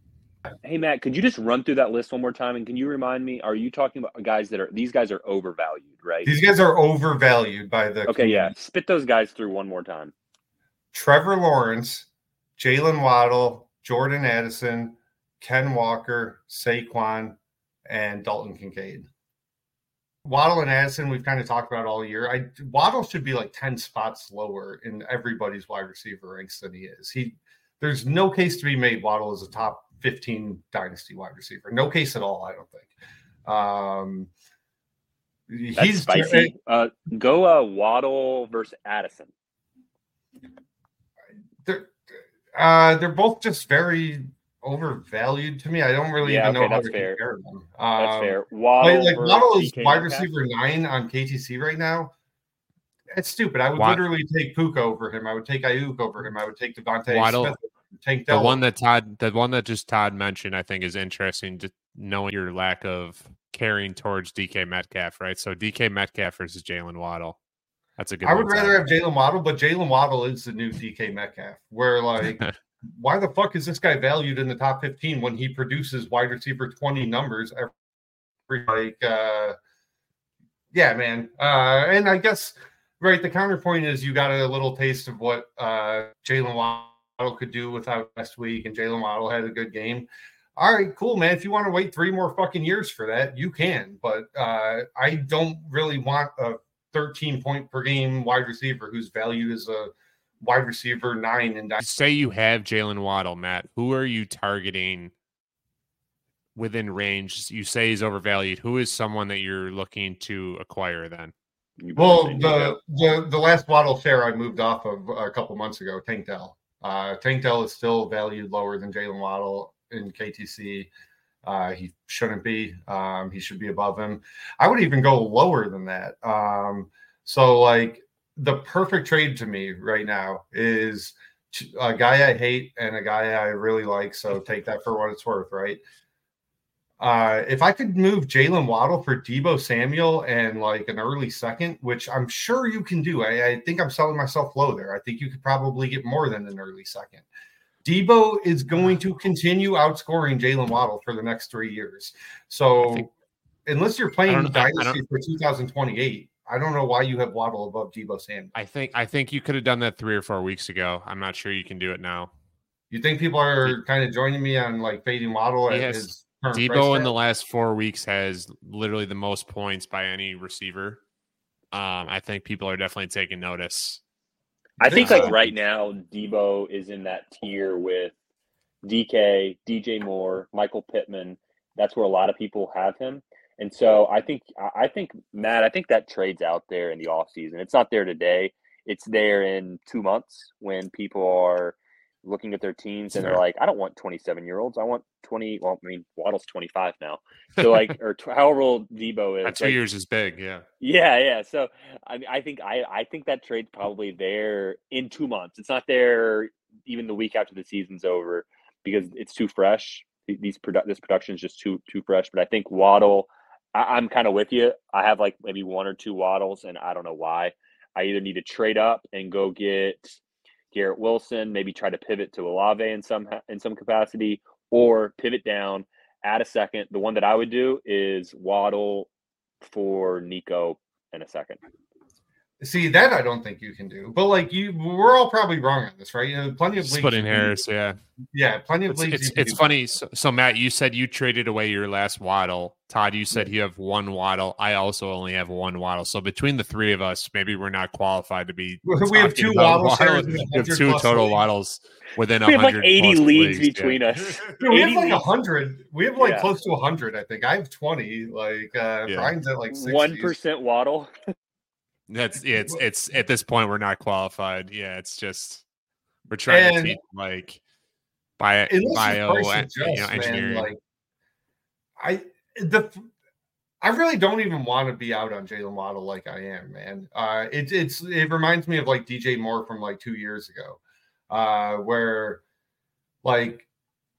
Hey Matt, could you just run through that list one more time? And can you remind me? Are you talking about guys that are these guys are overvalued, right? These guys are overvalued by the Okay, yeah. Spit those guys through one more time. Trevor Lawrence, Jaylen Waddle, Jordan Addison, Ken Walker, Saquon, and Dalton Kincaid. Waddle and Addison, we've kind of talked about all year. I Waddle should be like 10 spots lower in everybody's wide receiver ranks than he is. He there's no case to be made Waddle is a top 15 dynasty wide receiver. No case at all, I don't think. Um That's he's spicy. Uh, go uh, Waddle versus Addison. they're uh they're both just very overvalued to me. I don't really Yeah, even know okay, how to fair. compare them. That's Um, fair. Waddle, Like, like Waddle is DK wide Metcalf? receiver nine on KTC right now. It's stupid. I would Wa- literally take Puka over him. I would take Aiyuk over him. I would take DeVonta Waddle- Smith. Tank the one that todd the one that just todd mentioned i think is interesting to knowing your lack of caring towards dk metcalf right so dk metcalf versus jaylen waddle that's a good I would one, Todd. rather have Jaylen Waddle, but Jaylen Waddle is the new DK Metcalf. Where like, why the fuck is this guy valued in the top 15 when he produces wide receiver 20 numbers every like uh yeah, man. Uh and I guess right, the counterpoint is you got a little taste of what uh Jaylen Waddle could do without last week, and Jaylen Waddle had a good game. All right, cool, man. If you want to wait three more fucking years for that, you can. But uh I don't really want a 13 point per game wide receiver who's valued as a wide receiver nine and say you have Jaylen Waddle, Matt, who are you targeting within range? You say he's overvalued. Who is someone that you're looking to acquire then? Well, the, the the last Waddle share I moved off of a couple months ago, Tank Dell. Uh, Tank Dell is still valued lower than Jaylen Waddle in KTC. Uh, he shouldn't be. Um, he should be above him. I would even go lower than that. Um, so, like, the perfect trade to me right now is a guy I hate and a guy I really like. So, take that for what it's worth, right? Uh, if I could move Jaylen Waddle for Deebo Samuel and like an early second, which I'm sure you can do, I, I think I'm selling myself low there. I think you could probably get more than an early second. Deebo is going to continue outscoring Jaylen Waddle for the next three years. So, think- unless you're playing don't- I- I don't- Dynasty for 2028, I don't know why you have Waddle above Deebo Samuel. I think I think you could have done that three or four weeks ago. I'm not sure you can do it now. You think people are kind of joining me on like fading Waddle He at has- his Deebo in the last four weeks has literally the most points by any receiver. Um, I think people are definitely taking notice. I think so. like right now, Deebo is in that tier with DK, DJ Moore, Michael Pittman. That's where a lot of people have him. And so I think I- think Matt, I think that trades out there in the offseason. It's not there today. It's there in two months when people are looking at their teams and they're like, I don't want 27 year olds. I want 20. Well, I mean, Waddle's 25 now. So like, or tw- however old Deebo uh, is. That two like, years is big, yeah. yeah, yeah. So I mean, I think I I think that trade's probably there in two months. It's not there even the week after the season's over because it's too fresh. These produ- this production is just too too fresh. But I think Waddle, I, I'm kind of with you. I have like maybe one or two Waddles, and I don't know why. I either need to trade up and go get Garrett Wilson, maybe try to pivot to Olave in some in some capacity, or pivot down, add a second. The one that I would do is Waddle for Nico in a second. See that I don't think you can do, but like you, we're all probably wrong on this, right? You know, plenty of leagues Splitting you can- hairs, yeah. Yeah, plenty of It's leagues. it's, it's funny. So, so Matt, you said you traded away your last waddle. Todd, you said you have one waddle. I also only have one waddle. So between the three of us, maybe we're not qualified to be. We have two about waddle shares We have two total league. waddles within a We have like 80 plus leagues yeah. between us. Dude, we have like a hundred. We have like Yeah. close to a hundred. I think I have twenty. Like uh Yeah. Brian's at like 60s. One percent Waddle. That's it's it's at this point we're not qualified. Yeah, it's just we're trying And- to teach like bio bio adjust, you know, man, engineering. like I the I really don't even want to be out on Jaylen Waddle like I am, man. Uh it, it's it reminds me of like DJ Moore from like two years ago. Uh where like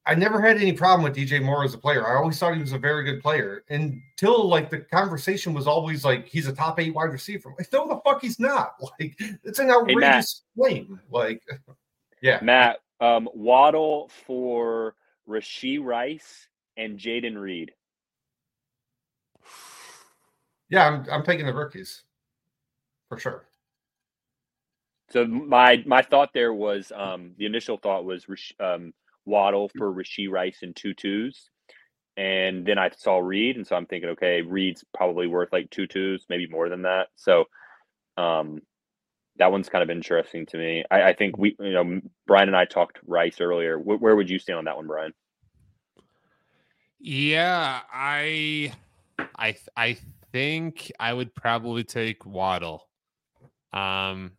I never had any problem with DJ Moore as a player. I always thought he was a very good player until like the conversation was always like he's a top eight wide receiver. Like, no, the fuck he's not. Like it's an outrageous claim. Like, yeah, Matt, um, Waddle for Rashee Rice and Jayden Reed. yeah, I'm I'm taking the rookies for sure. So my my thought there was um, the initial thought was um, Waddle for Rashee Rice and two twos, and then I saw Reed, and so I'm thinking, okay, Reed's probably worth like two twos, maybe more than that. So, um, that one's kind of interesting to me. I, I think we, you know, Brian and I talked Rice earlier. Where, where would you stand on that one, Brian? Yeah, I I I think I would probably take Waddle. Um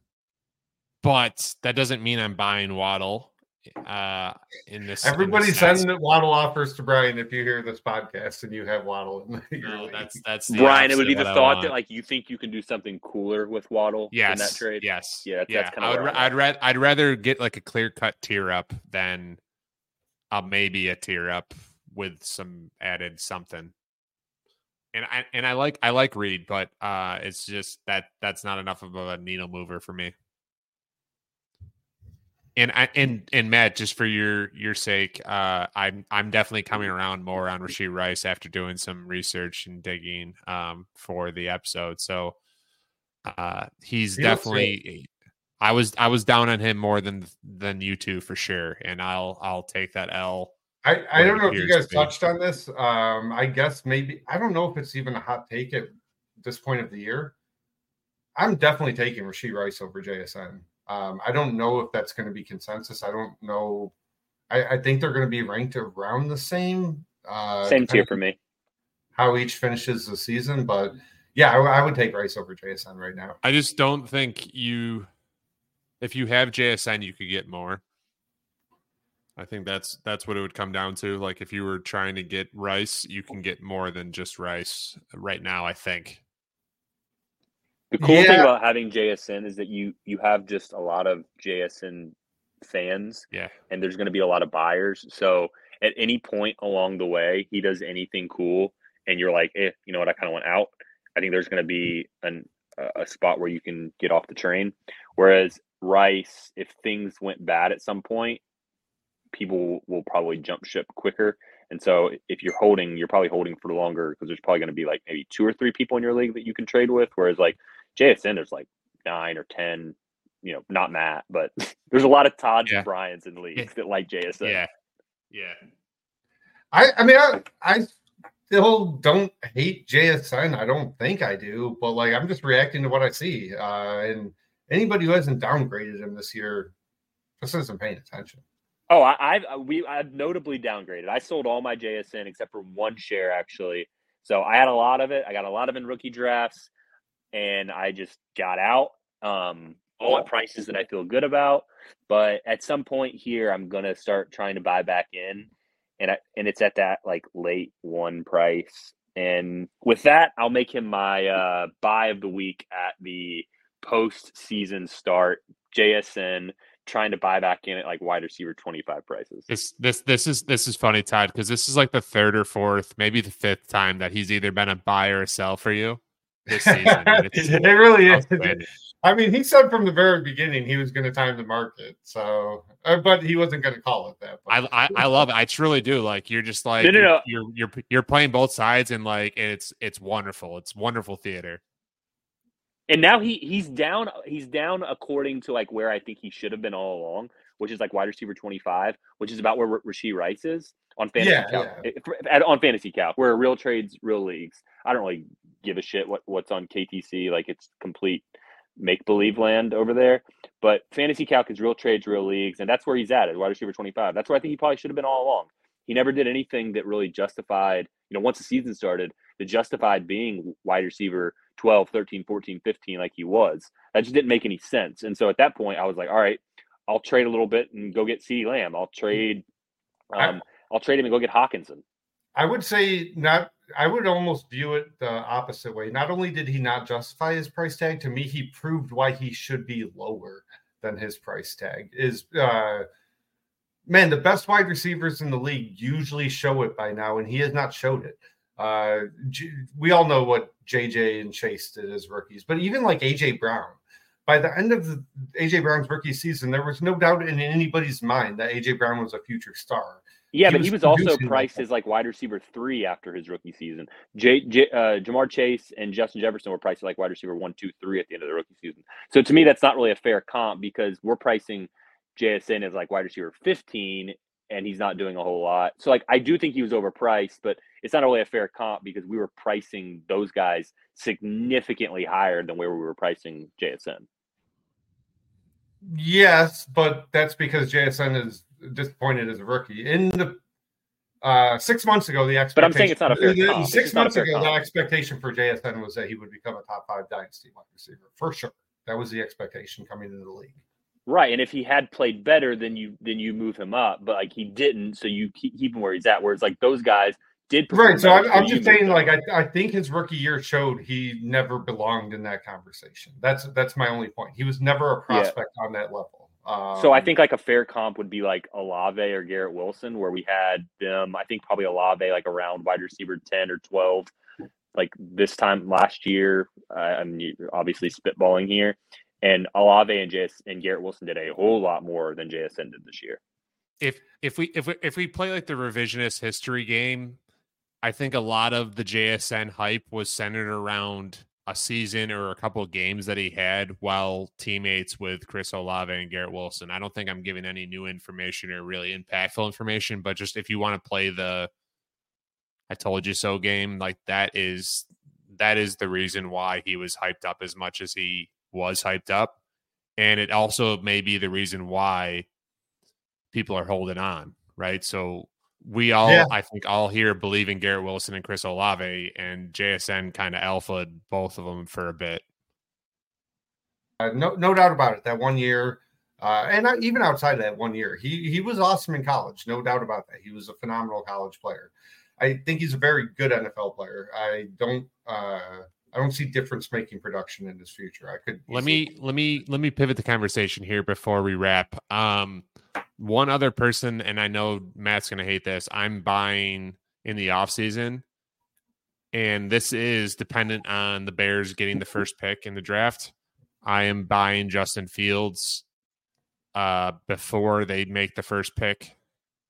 but that doesn't mean I'm buying Waddle uh in this in Everybody this sense. send Waddle offers to Brian if you hear this podcast and you have Waddle in your No, that's that's the Brian, it would be the thought that like you think you can do something cooler with Waddle yes, in that trade. yes, Yeah, that's- yeah. that's kinda I would, ra- I'm at. I'd rather I'd rather get like a clear cut tier up than uh, maybe a tier up with some added something. And I and I like I like Reed, but uh, it's just that that's not enough of a needle mover for me. And I and and Matt, just for your your sake, uh, I'm I'm definitely coming around more on Rashee Rice after doing some research and digging um, for the episode. So uh, he's He definitely. I was I was down on him more than than you two for sure, and I'll I'll take that L. I, I don't know if you guys to touched on this. Um, I guess maybe I don't know if it's even a hot take at this point of the year. I'm definitely taking Rashee Rice over JSN. Um, I don't know if that's going to be consensus. I don't know. I, I think they're going to be ranked around the same. Uh, Same tier for me. How each finishes the season, but yeah, I, I would take Rice over JSN right now. I just don't think you, if you have JSN, you could get more. I think that's that's what it would come down to. Like if you were trying to get Rice, you can get more than just Rice right now. I think. The cool thing about having JSN is that you you have just a lot of JSN fans, Yeah. and there's going to be a lot of buyers. So at any point along the way, he does anything cool, and you're like, eh, you know what? I kind of went out. I think there's going to be an, a spot where you can get off the train. Whereas Rice, if things went bad at some point, people will probably jump ship quicker. And so if you're holding, you're probably holding for longer because there's probably going to be like maybe two or three people in your league that you can trade with. Whereas like JSN, there's like nine or ten. You know, not Matt, but there's a lot of Todds Yeah. and Bryans in leagues Yeah. that like JSN. Yeah. Yeah. I, I mean, I, I still don't hate JSN. I don't think I do, but like I'm just reacting to what I see. Uh, and anybody who hasn't downgraded him this year just isn't paying attention. Oh, I, I've uh, we I've notably downgraded. I sold all my JSN except for one share actually. So I had a lot of it. I got a lot of in rookie drafts, and I just got out. Um, all at prices that I feel good about. But at some point here, I'm gonna start trying to buy back in, and I, and it's at that like late one price. And with that, I'll make him my uh, buy of the week at the post-season start. JSN trying to buy back in at like wide receiver 25 prices. This this this is this is funny, Todd, because this is like the third or fourth, maybe the fifth time that he's either been a buy or a sell for you this season. it really is. I mean, he said from the very beginning he was going to time the market, so uh, but he wasn't going to call it that. I, I, I love it. I truly do. Like you're just like no, no, no. You're, you're you're playing both sides, and like it's it's wonderful. It's wonderful theater. And now he he's down he's down according to like where I think he should have been all along, which is like wide receiver 25, which is about where R- Rashee Rice is on fantasy Yeah, Cal- yeah. at, on fantasy calc, where real trades, real leagues. I don't really give a shit what, what's on KTC. Like it's complete make believe land over there. But fantasy calc is real trades, real leagues, and that's where he's at at wide receiver 25. That's where I think he probably should have been all along. He never did anything that really justified, you know, once the season started, that justified being wide receiver 12, 13, 14, 15 like he was. That just didn't make any sense. And so at that point, I was like, all right, I'll trade a little bit and go get CeeDee Lamb. I'll trade um, I'll trade him and go get Hockenson. I would say not. I would almost view it the opposite way. Not only did he not justify his price tag, to me, he proved why he should be lower than his price tag. Is uh, man, the best wide receivers in the league usually show it by now, and he has not showed it. Uh, J- we all know what JJ and Chase did as rookies, but even like AJ Brown, by the end of the AJ Brown's rookie season, there was no doubt in anybody's mind that AJ Brown was a future star. Yeah, He but was he was also priced as like wide receiver three after his rookie season. J, J, uh, Ja'Marr Chase and Justin Jefferson were priced like wide receiver one, two, three at the end of the rookie season. So to me, that's not really a fair comp because we're pricing JSN as like wide receiver 15 and he's not doing a whole lot. So like I do think he was overpriced, but it's not really a fair comp because we were pricing those guys significantly higher than where we were pricing JSN. Yes, but that's because JSN is disappointed as a rookie. In the uh, six months ago, the expectation. But I'm saying it's not a fair comp. Six months ago, the expectation for JSN was that he would become a top five dynasty wide receiver for sure. That was the expectation coming into the league. Right, and if he had played better, then you then you move him up. But like he didn't, so you keep, keep him where he's at. Where it's like those guys did. Right. So I'm, I'm just saying, like. I, I think his rookie year showed he never belonged in that conversation. That's that's my only point. He was never a Yeah. prospect on that level. Um, so I think like a fair comp would be like Olave or Garrett Wilson, where we had them. I think probably Olave like around wide receiver ten or twelve, like this time last year. Uh, I'm obviously spitballing here, and Olave and JS and Garrett Wilson did a whole lot more than JSN did this year. if if we if we if we play like the revisionist history game, I think a lot of the JSN hype was centered around a season or a couple of games that he had while teammates with Chris Olave and Garrett Wilson. I don't think I'm giving any new information or really impactful information, but just if you want to play the I told you so game, like that is that is the reason why he was hyped up as much as he was hyped up. And it also may be the reason why people are holding on, right? So we all, Yeah. I think, all here believe in Garrett Wilson and Chris Olave, and JSN kind of alphaed both of them for a bit. Uh, no, no doubt about it. That one year, uh, and not- even outside of that one year, he he was awesome in college. No doubt about that. He was a phenomenal college player. I think he's a very good NFL player. I don't uh, I don't see difference making production in his future. I could Let me let me let me pivot the conversation here before we wrap. Um, one other person, and I know Matt's gonna hate this. I'm buying in the off season, and this is dependent on the Bears getting the first pick in the draft. I am buying Justin Fields uh, before they make the first pick,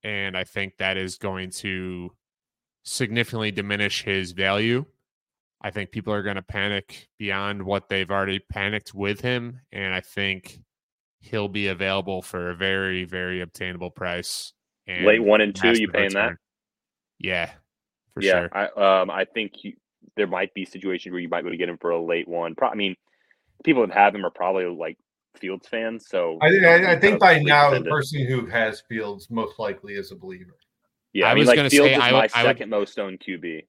and I think that is going to significantly diminish his value. I think people are going to panic beyond what they've already panicked with him, and I think he'll be available for a very, very obtainable price. And Late one and two, you paying that? Yeah, for yeah, sure. I um I think you, there might be situations where you might be able to get him for a late one. Pro- I mean, people that have him are probably like Fields fans. So I, I, I think by now the person who has Fields most likely is a believer. yeah, I I, mean, was like gonna say, is I my would- I would- second most owned QB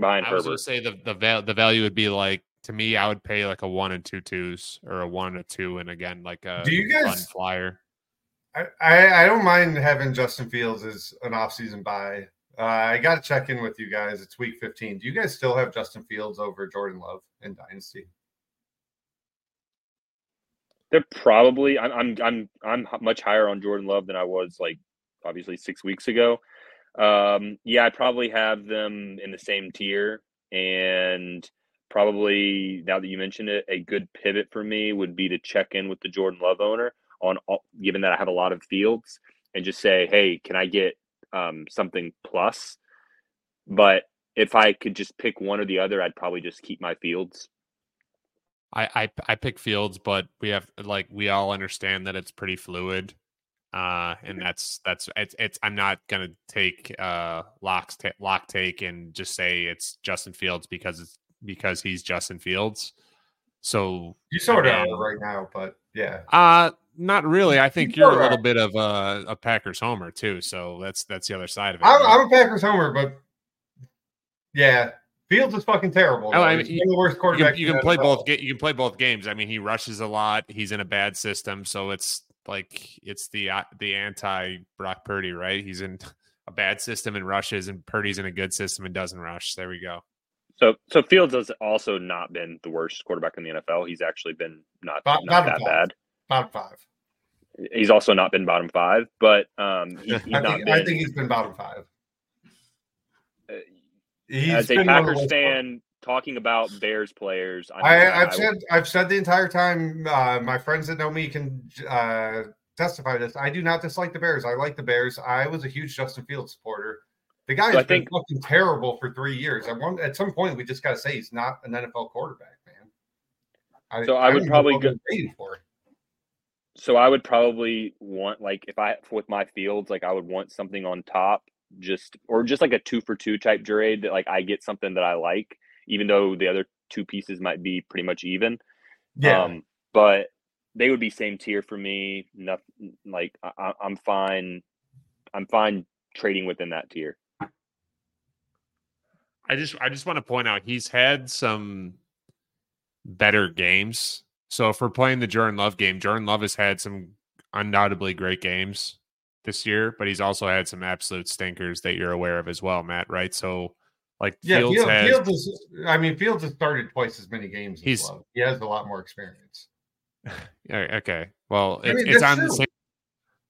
behind I was Herbert. gonna say the the val- the value would be like to me. I would pay like a one and two twos or a one and a two, and again like a Do you fun guys- flyer. I, I, I don't mind having Justin Fields as an offseason buy. Uh, I got to check in with you guys. It's week 15. Do you guys still have Justin Fields over Jordan Love in Dynasty? They're probably I'm I'm I'm I'm much higher on Jordan Love than I was like obviously six weeks ago. Um, yeah, I probably have them in the same tier, and probably now that you mentioned it, a good pivot for me would be to check in with the Jordan Love owner on all, given that I have a lot of fields and just say, hey, can I get um, something plus? But if I could just pick one or the other, I'd probably just keep my fields. I, I I pick Fields, but we have like we all understand that it's pretty fluid, uh, and that's that's it's it's. I'm not gonna take uh locks ta- lock take and just say it's Justin Fields because it's because he's Justin Fields. So You sort of are right now, but yeah. uh not really. I think You you're a are. little bit of a, a Packers homer too. So that's that's the other side of it. I'm. I'm a Packers homer, but yeah, Fields is fucking terrible. Oh. I mean, you- the worst you can, you can play both. ga- You can play both games. I mean, he rushes a lot. He's in a bad system, so it's like it's the uh, the anti Brock Purdy, right? He's in a bad system and rushes, and Purdy's in a good system and doesn't rush. There we go. So, so Fields has also not been the worst quarterback in the NFL. He's actually been not, Bo- not that five. bad. Bottom five. He's also not been bottom five, but um, he, he's I not think, been. I think he's been bottom five. uh, He's as a been one of the Packers fan, talking about Bears players, I, I I've said I've said the entire time. Uh, my friends that know me can uh, testify to this. I do not dislike the Bears. I like the Bears. I was a huge Justin Fields supporter. The guy has So been think- fucking terrible for three years. At one at some point, we just got to say he's not an NFL quarterback, man. So I would probably go- so I would probably want like if I with my Fields, like I would want something on top, just or just like a two for two type trade that like I get something that I like, even though the other two pieces might be pretty much even. Yeah, Um, but they would be same tier for me. Nothing like I, I- I'm fine. I'm fine trading within that tier. I just I just want to point out he's had some better games. So if we're playing the Jordan Love game, Jordan Love has had some undoubtedly great games this year, but he's also had some absolute stinkers that you're aware of as well, Matt. Right? So like yeah. Fields Fields, has Fields is. I mean, Fields has started twice as many games. As He's- Love. He has a lot more experience. Okay. Well, I it's, mean, it's on the same.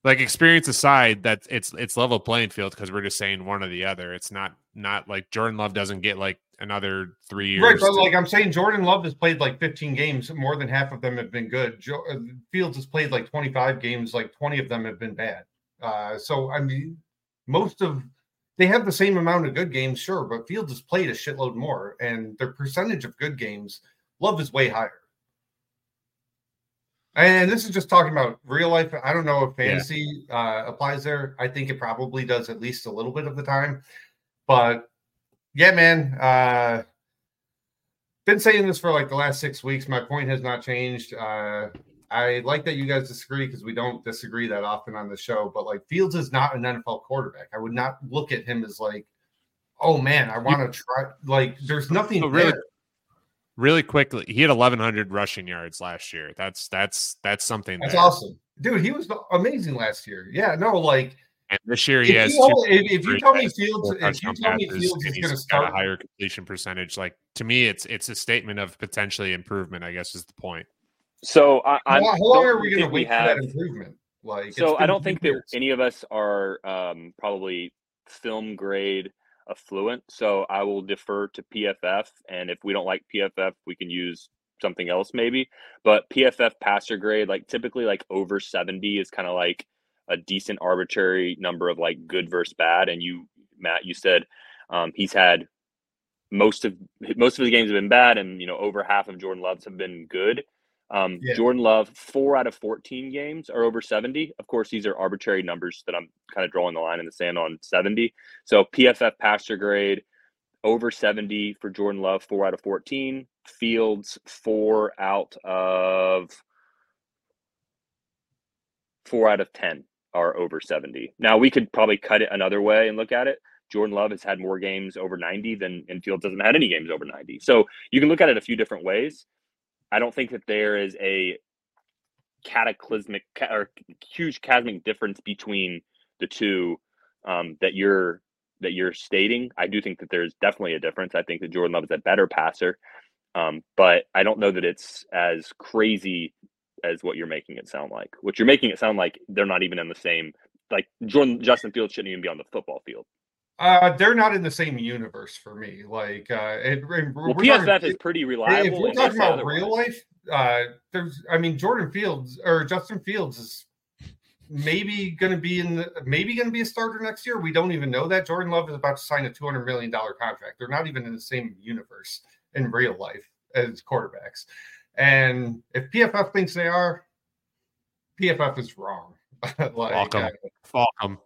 Like experience aside, that it's it's level playing field because we're just saying one or the other. It's not not like Jordan Love doesn't get like another three years. Right, but to- like I'm saying, Jordan Love has played like 15 games. More than half of them have been good. Jo- uh, Fields has played like 25 games. Like 20 of them have been bad. Uh, so I mean, most of they have the same amount of good games, sure, but Fields has played a shitload more, and their percentage of good games, Love is way higher. And this is just talking about real life. I don't know if Yeah. fantasy uh, applies there. I think it probably does at least a little bit of the time. But yeah, man. Uh, been saying this for like the last six weeks. My point has not changed. Uh, I like that you guys disagree because we don't disagree that often on the show. But like Fields is not an NFL quarterback. I would not look at him as like, oh man, I want to try. Like, there's nothing So really- there. Really quickly, he had 1,100 rushing yards last year. That's that's that's something. That's there. awesome, dude. He was amazing last year. Yeah, no, like And this year he if has. you, two- if, if you tell me Fields, if you tell me Fields and is he's going to start a higher completion percentage. Like to me, it's it's a statement of potentially improvement. I guess is the point. So I, How, I'm, long- how long are we going to think we wait for have- that improvement? Like, So I don't two think that any of us are um, probably film grade affluent. So I will defer to PFF, and if we don't like PFF, we can use something else maybe. But PFF passer grade, like typically like over seventy, is kind of like a decent arbitrary number of like good versus bad. And you, Matt, you said um, he's had most of most of his games have been bad, and you know over half of Jordan Love's have been good. Um, Yeah. Jordan Love, four out of 14 games are over 70. Of course, these are arbitrary numbers that I'm kind of drawing the line in the sand on 70. So PFF passer grade over 70 for Jordan Love, four out of 14. Fields, four out of four out of 10 are over 70. Now we could probably cut it another way and look at it. Jordan Love has had more games over 90 than and Fields doesn't have any games over 90. So you can look at it a few different ways. I don't think that there is a cataclysmic ca- or huge cosmic difference between the two um, that you're that you're stating. I do think that there's definitely a difference. I think that Jordan Love is a better passer, um, but I don't know that it's as crazy as what you're making it sound like. What you're making it sound like they're not even in the same. Like Jordan Justin Fields shouldn't even be on the football field. Uh, they're not in the same universe for me. Like, uh, it, it- Well, we're PFF talking- is pretty reliable. if we're talking about otherwise. real life, uh, there's, I mean, Jordan Fields or Justin Fields is maybe going to be in the, maybe going to be a starter next year. We don't even know that. Jordan Love is about to sign a two hundred million dollar contract. They're not even in the same universe in real life as quarterbacks. And if PFF thinks they are, PFF is wrong. like, Welcome. uh, Falcom.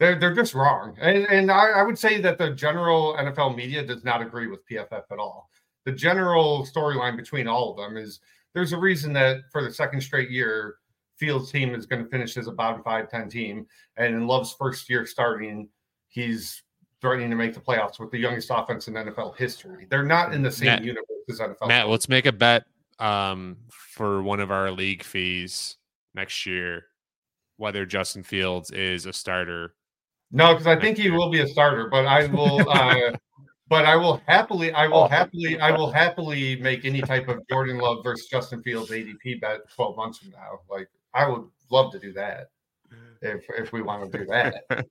They're they're just wrong, and and I, I would say that the general NFL media does not agree with PFF at all. The general storyline between all of them is there's a reason that for the second straight year, Fields' team is going to finish as a bottom five ten team, and in Love's first year starting, he's threatening to make the playoffs with the youngest offense in NFL history. They're not in the same Matt- universe as NFL. Matt, let's make a bet um, for one of our league fees next year whether Justin Fields is a starter. No, because I think he will be a starter, but I will. Uh, but I will happily, I will Oh. happily, I will happily make any type of Jordan Love versus Justin Fields ADP bet twelve months from now. Like I would love to do that if if we want to do that.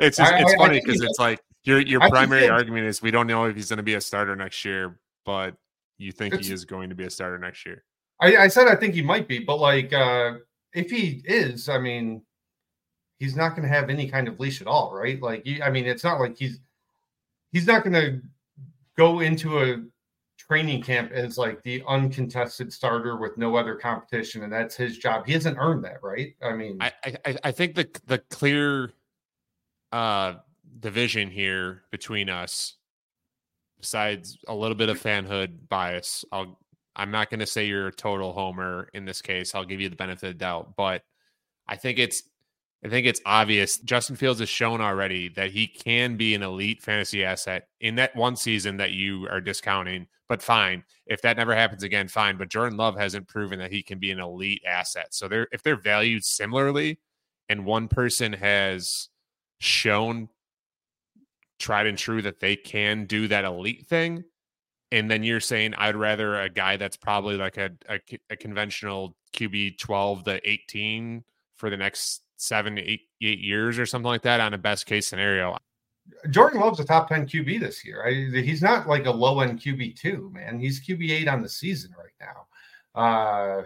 it's just, it's I- funny because it's like your your think primary he- argument is we don't know if he's going to be a starter next year, but you think he is going to be a starter next year. I, I said I think he might be, but like uh if he is, I mean, he's not going to have any kind of leash at all, right? Like, I mean, it's not like he's he's not going to go into a training camp as like the uncontested starter with no other competition, and that's his job. He hasn't earned that, right? I mean, I, I I- think the the clear uh division here between us, besides a little bit of fanhood bias, I'll I'm not going to say you're a total homer in this case. I'll give you the benefit of the doubt, but I think it's I think it's obvious. Justin Fields has shown already that he can be an elite fantasy asset in that one season that you are discounting. But fine, if that never happens again, fine. But Jordan Love hasn't proven that he can be an elite asset. So they're if they're valued similarly, and one person has shown tried and true that they can do that elite thing, and then you're saying I'd rather a guy that's probably like a a, a conventional QB twelve to eighteen for the next seven, eight, eight years or something like that on a best case scenario. Jordan Love's a top 10 QB this year. I, he's not like a low end QB two, man. He's QB eight on the season right now. Uh,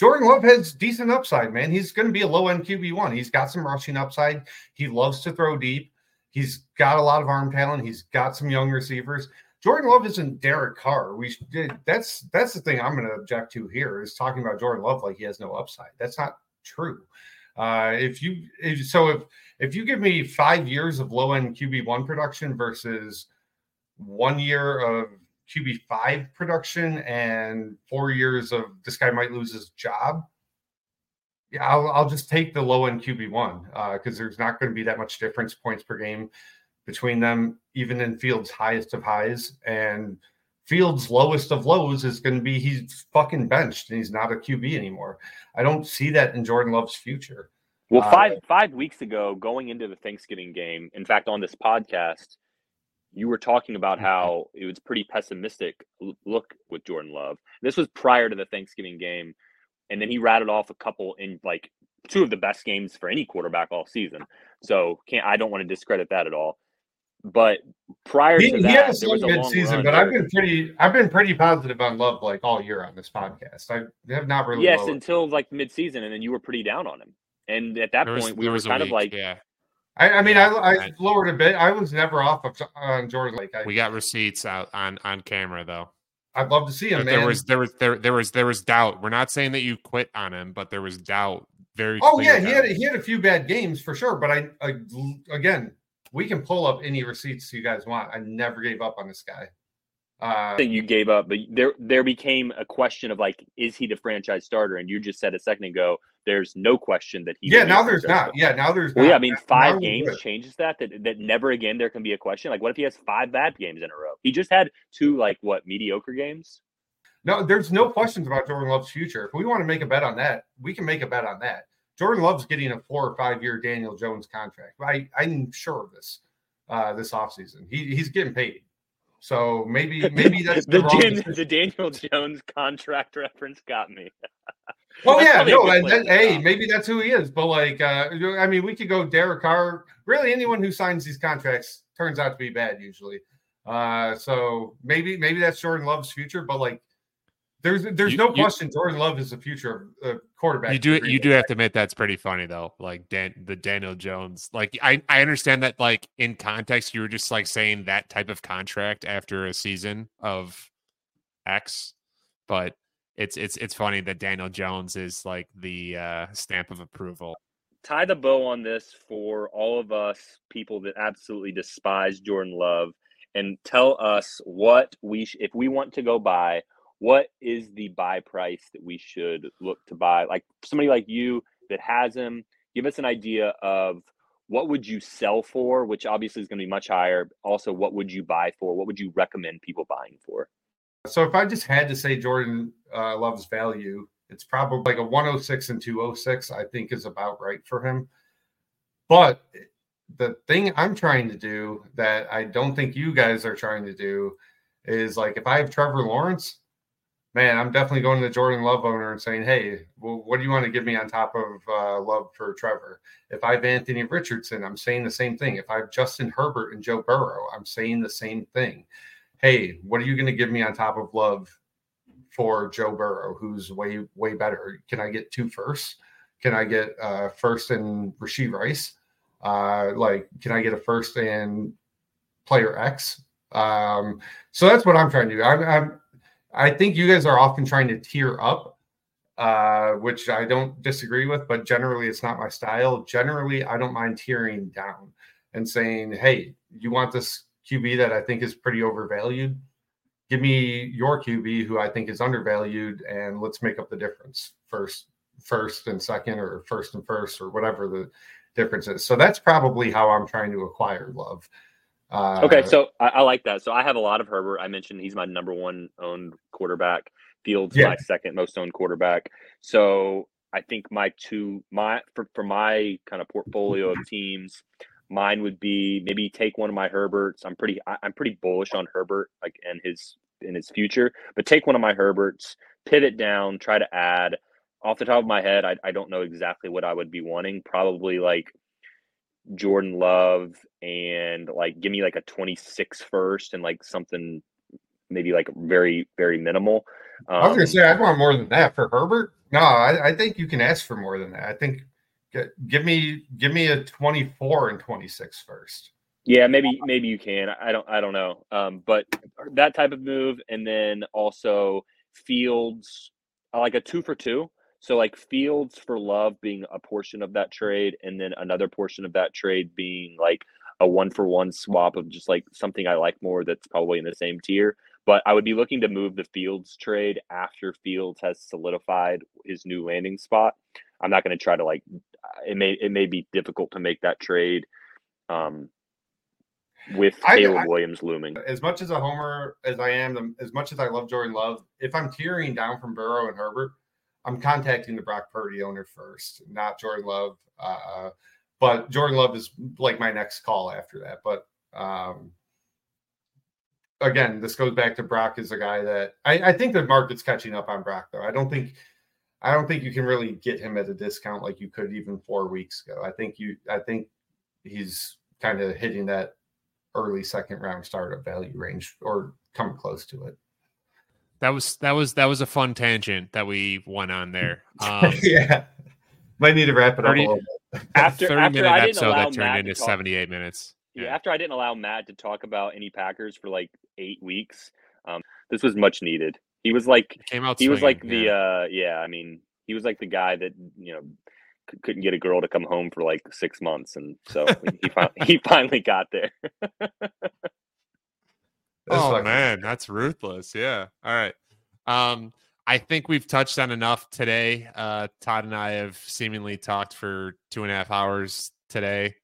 Jordan Love has decent upside, man. He's going to be a low end QB one. He's got some rushing upside. He loves to throw deep. He's got a lot of arm talent. He's got some young receivers. Jordan Love isn't Derek Carr. We that's that's the thing I'm going to object to here is talking about Jordan Love like he has no upside. That's not true. Uh, if you if, so if if you give me five years of low end QB one production versus one year of QB five production and four years of this guy might lose his job, yeah, I'll, I'll just take the low end QB one uh, because there's not going to be that much difference points per game between them, even in Fields' highest of highs. And Fields' lowest of lows is going to be he's fucking benched and he's not a QB anymore. I don't see that in Jordan Love's future. Well, Uh, five five weeks ago, going into the Thanksgiving game, in fact, on this podcast, you were talking about Mm-hmm. how it was pretty pessimistic look with Jordan Love. This was prior to the Thanksgiving game, and then he rattled off a couple in like two of the best games for any quarterback all season. So can't I don't want to discredit that at all. But prior He, to he had a there was a long mid-season, but I've been pretty I've been pretty positive on Love like all year on this podcast. I have not really yes lowered- until like midseason, and then you were pretty down on him. And at that There was, point, we were was a kind of like, yeah, I, I mean, I, I Right. lowered a bit. I was never off of on Jordan. Like I, we got receipts out on on camera though. I'd love to see him. But man. there was there was there there was there was doubt. We're not saying that you quit on him, but there was doubt. Very. Oh clear yeah, he had doubt. he had a few bad games for sure. But I, I again, we can pull up any receipts you guys want. I never gave up on this guy. Uh, that you gave up, but there there became a question of like, is he the franchise starter? And you just said a second ago, there's no question that he. yeah, would be a now there's not. Yeah, now there's. Well, yeah. I mean, five we're games changes that, that. That never again there can be a question. Like, what if he has five bad games in a row? He just had two like what mediocre games. No, there's no questions about Jordan Love's future. If we want to make a bet on that, we can make a bet on that. Jordan Love's getting a four or five year Daniel Jones contract. I, I'm sure of this uh, this offseason. He, he's getting paid. So maybe maybe that's the, the, the Daniel Jones contract reference got me. Oh yeah, no, and hey, maybe that's who he is. But like, uh, I mean, we could go Derek Carr. Really, anyone who signs these contracts turns out to be bad usually. Uh, so maybe maybe that's Jordan Love's future. But like, there's there's You- no you- question Jordan Love is the future of uh, quarterback. You do you do have to admit that's pretty funny though. Like Dan the Daniel Jones. Like I I understand that like in context you were just like saying that type of contract after a season of X, but it's it's it's funny that Daniel Jones is like the uh stamp of approval. tie the bow on this for all of us people that absolutely despise Jordan Love and tell us what we sh- if we want to go buy what is the buy price that we should look to buy like somebody like you that has him give us an idea of what would you sell for which obviously is going to be much higher also what would you buy for what would you recommend people buying for So if I just had to say Jordan uh, Love's value, it's probably like a 106 and 206. I think is about right for him. But the thing I'm trying to do that I don't think you guys are trying to do is like if I have Trevor Lawrence, man, I'm definitely going to the Jordan Love owner and saying, hey, well, what do you want to give me on top of uh, Love for Trevor? If I have Anthony Richardson, I'm saying the same thing. If I have Justin Herbert and Joe Burrow, I'm saying the same thing. Hey, what are you going to give me on top of Love for Joe Burrow, who's way, way better? Can I get two firsts? Can I get uh, first and Rashee Rice? Uh, like, can I get a first and player X? Um, so that's what I'm trying to do. I'm, I'm I think you guys are often trying to tear up, uh, which I don't disagree with, but generally it's not my style. Generally, I don't mind tearing down and saying, hey, you want this QB that I think is pretty overvalued? Give me your QB who I think is undervalued, and let's make up the difference first, first and second, or first and first, or whatever the difference is. So that's probably how I'm trying to acquire love. Uh, Okay, so I, I like that. So I have a lot of Herbert. I mentioned he's my number one owned quarterback. Fields Yeah. my second most owned quarterback. So I think my two my for, for my kind of portfolio of teams, mine would be maybe take one of my Herberts. I'm pretty I, I'm pretty bullish on Herbert like and his in his future, but take one of my Herberts, pivot down, try to add. Off the top of my head, I, I don't know exactly what I would be wanting. Probably like Jordan Love and like give me like a 26 first and like something maybe like very very minimal. Um, I was gonna say I'd want more than that for Herbert. No, I, I think you can ask for more than that. I think give me give me a 24 and 26 first. Yeah, maybe maybe you can. I don't I don't know. Um, but that type of move, and then also Fields, I like a two for two. So like Fields for Love being a portion of that trade, and then another portion of that trade being like a one for one swap of just like something I like more that's probably in the same tier. But I would be looking to move the Fields trade after Fields has solidified his new landing spot. I'm not going to try to like it may it may be difficult to make that trade. Um, with I- Caleb I- Williams looming. As much as a homer as I am, as much as I love Jordan Love, if I'm tearing down from Burrow and Herbert, I'm contacting the Brock Purdy owner first, not Jordan Love. Uh, but Jordan Love is like my next call after that. But um, again, this goes back to Brock is a guy that I, I think the market's catching up on Brock though. I don't think I don't think you can really get him at a discount like you could even four weeks ago. I think you I think he's kind of hitting that early second round startup value range or coming close to it. That was that was that was a fun tangent that we went on there. Um, yeah. Might need to wrap it up 30 a little bit. After thirty after minute I didn't episode that turned Matt into seventy eight minutes. yeah, after I didn't allow Matt to talk about any Packers for like eight weeks. Um, This was much needed. He was like Came out. he was like the yeah. uh yeah i mean he was like the guy that you know c- couldn't get a girl to come home for like six months and so he, fin- he finally got there That's oh man, that's ruthless. Yeah. All right. Um, I think we've touched on enough today. Uh, Todd and I have seemingly talked for two and a half hours today.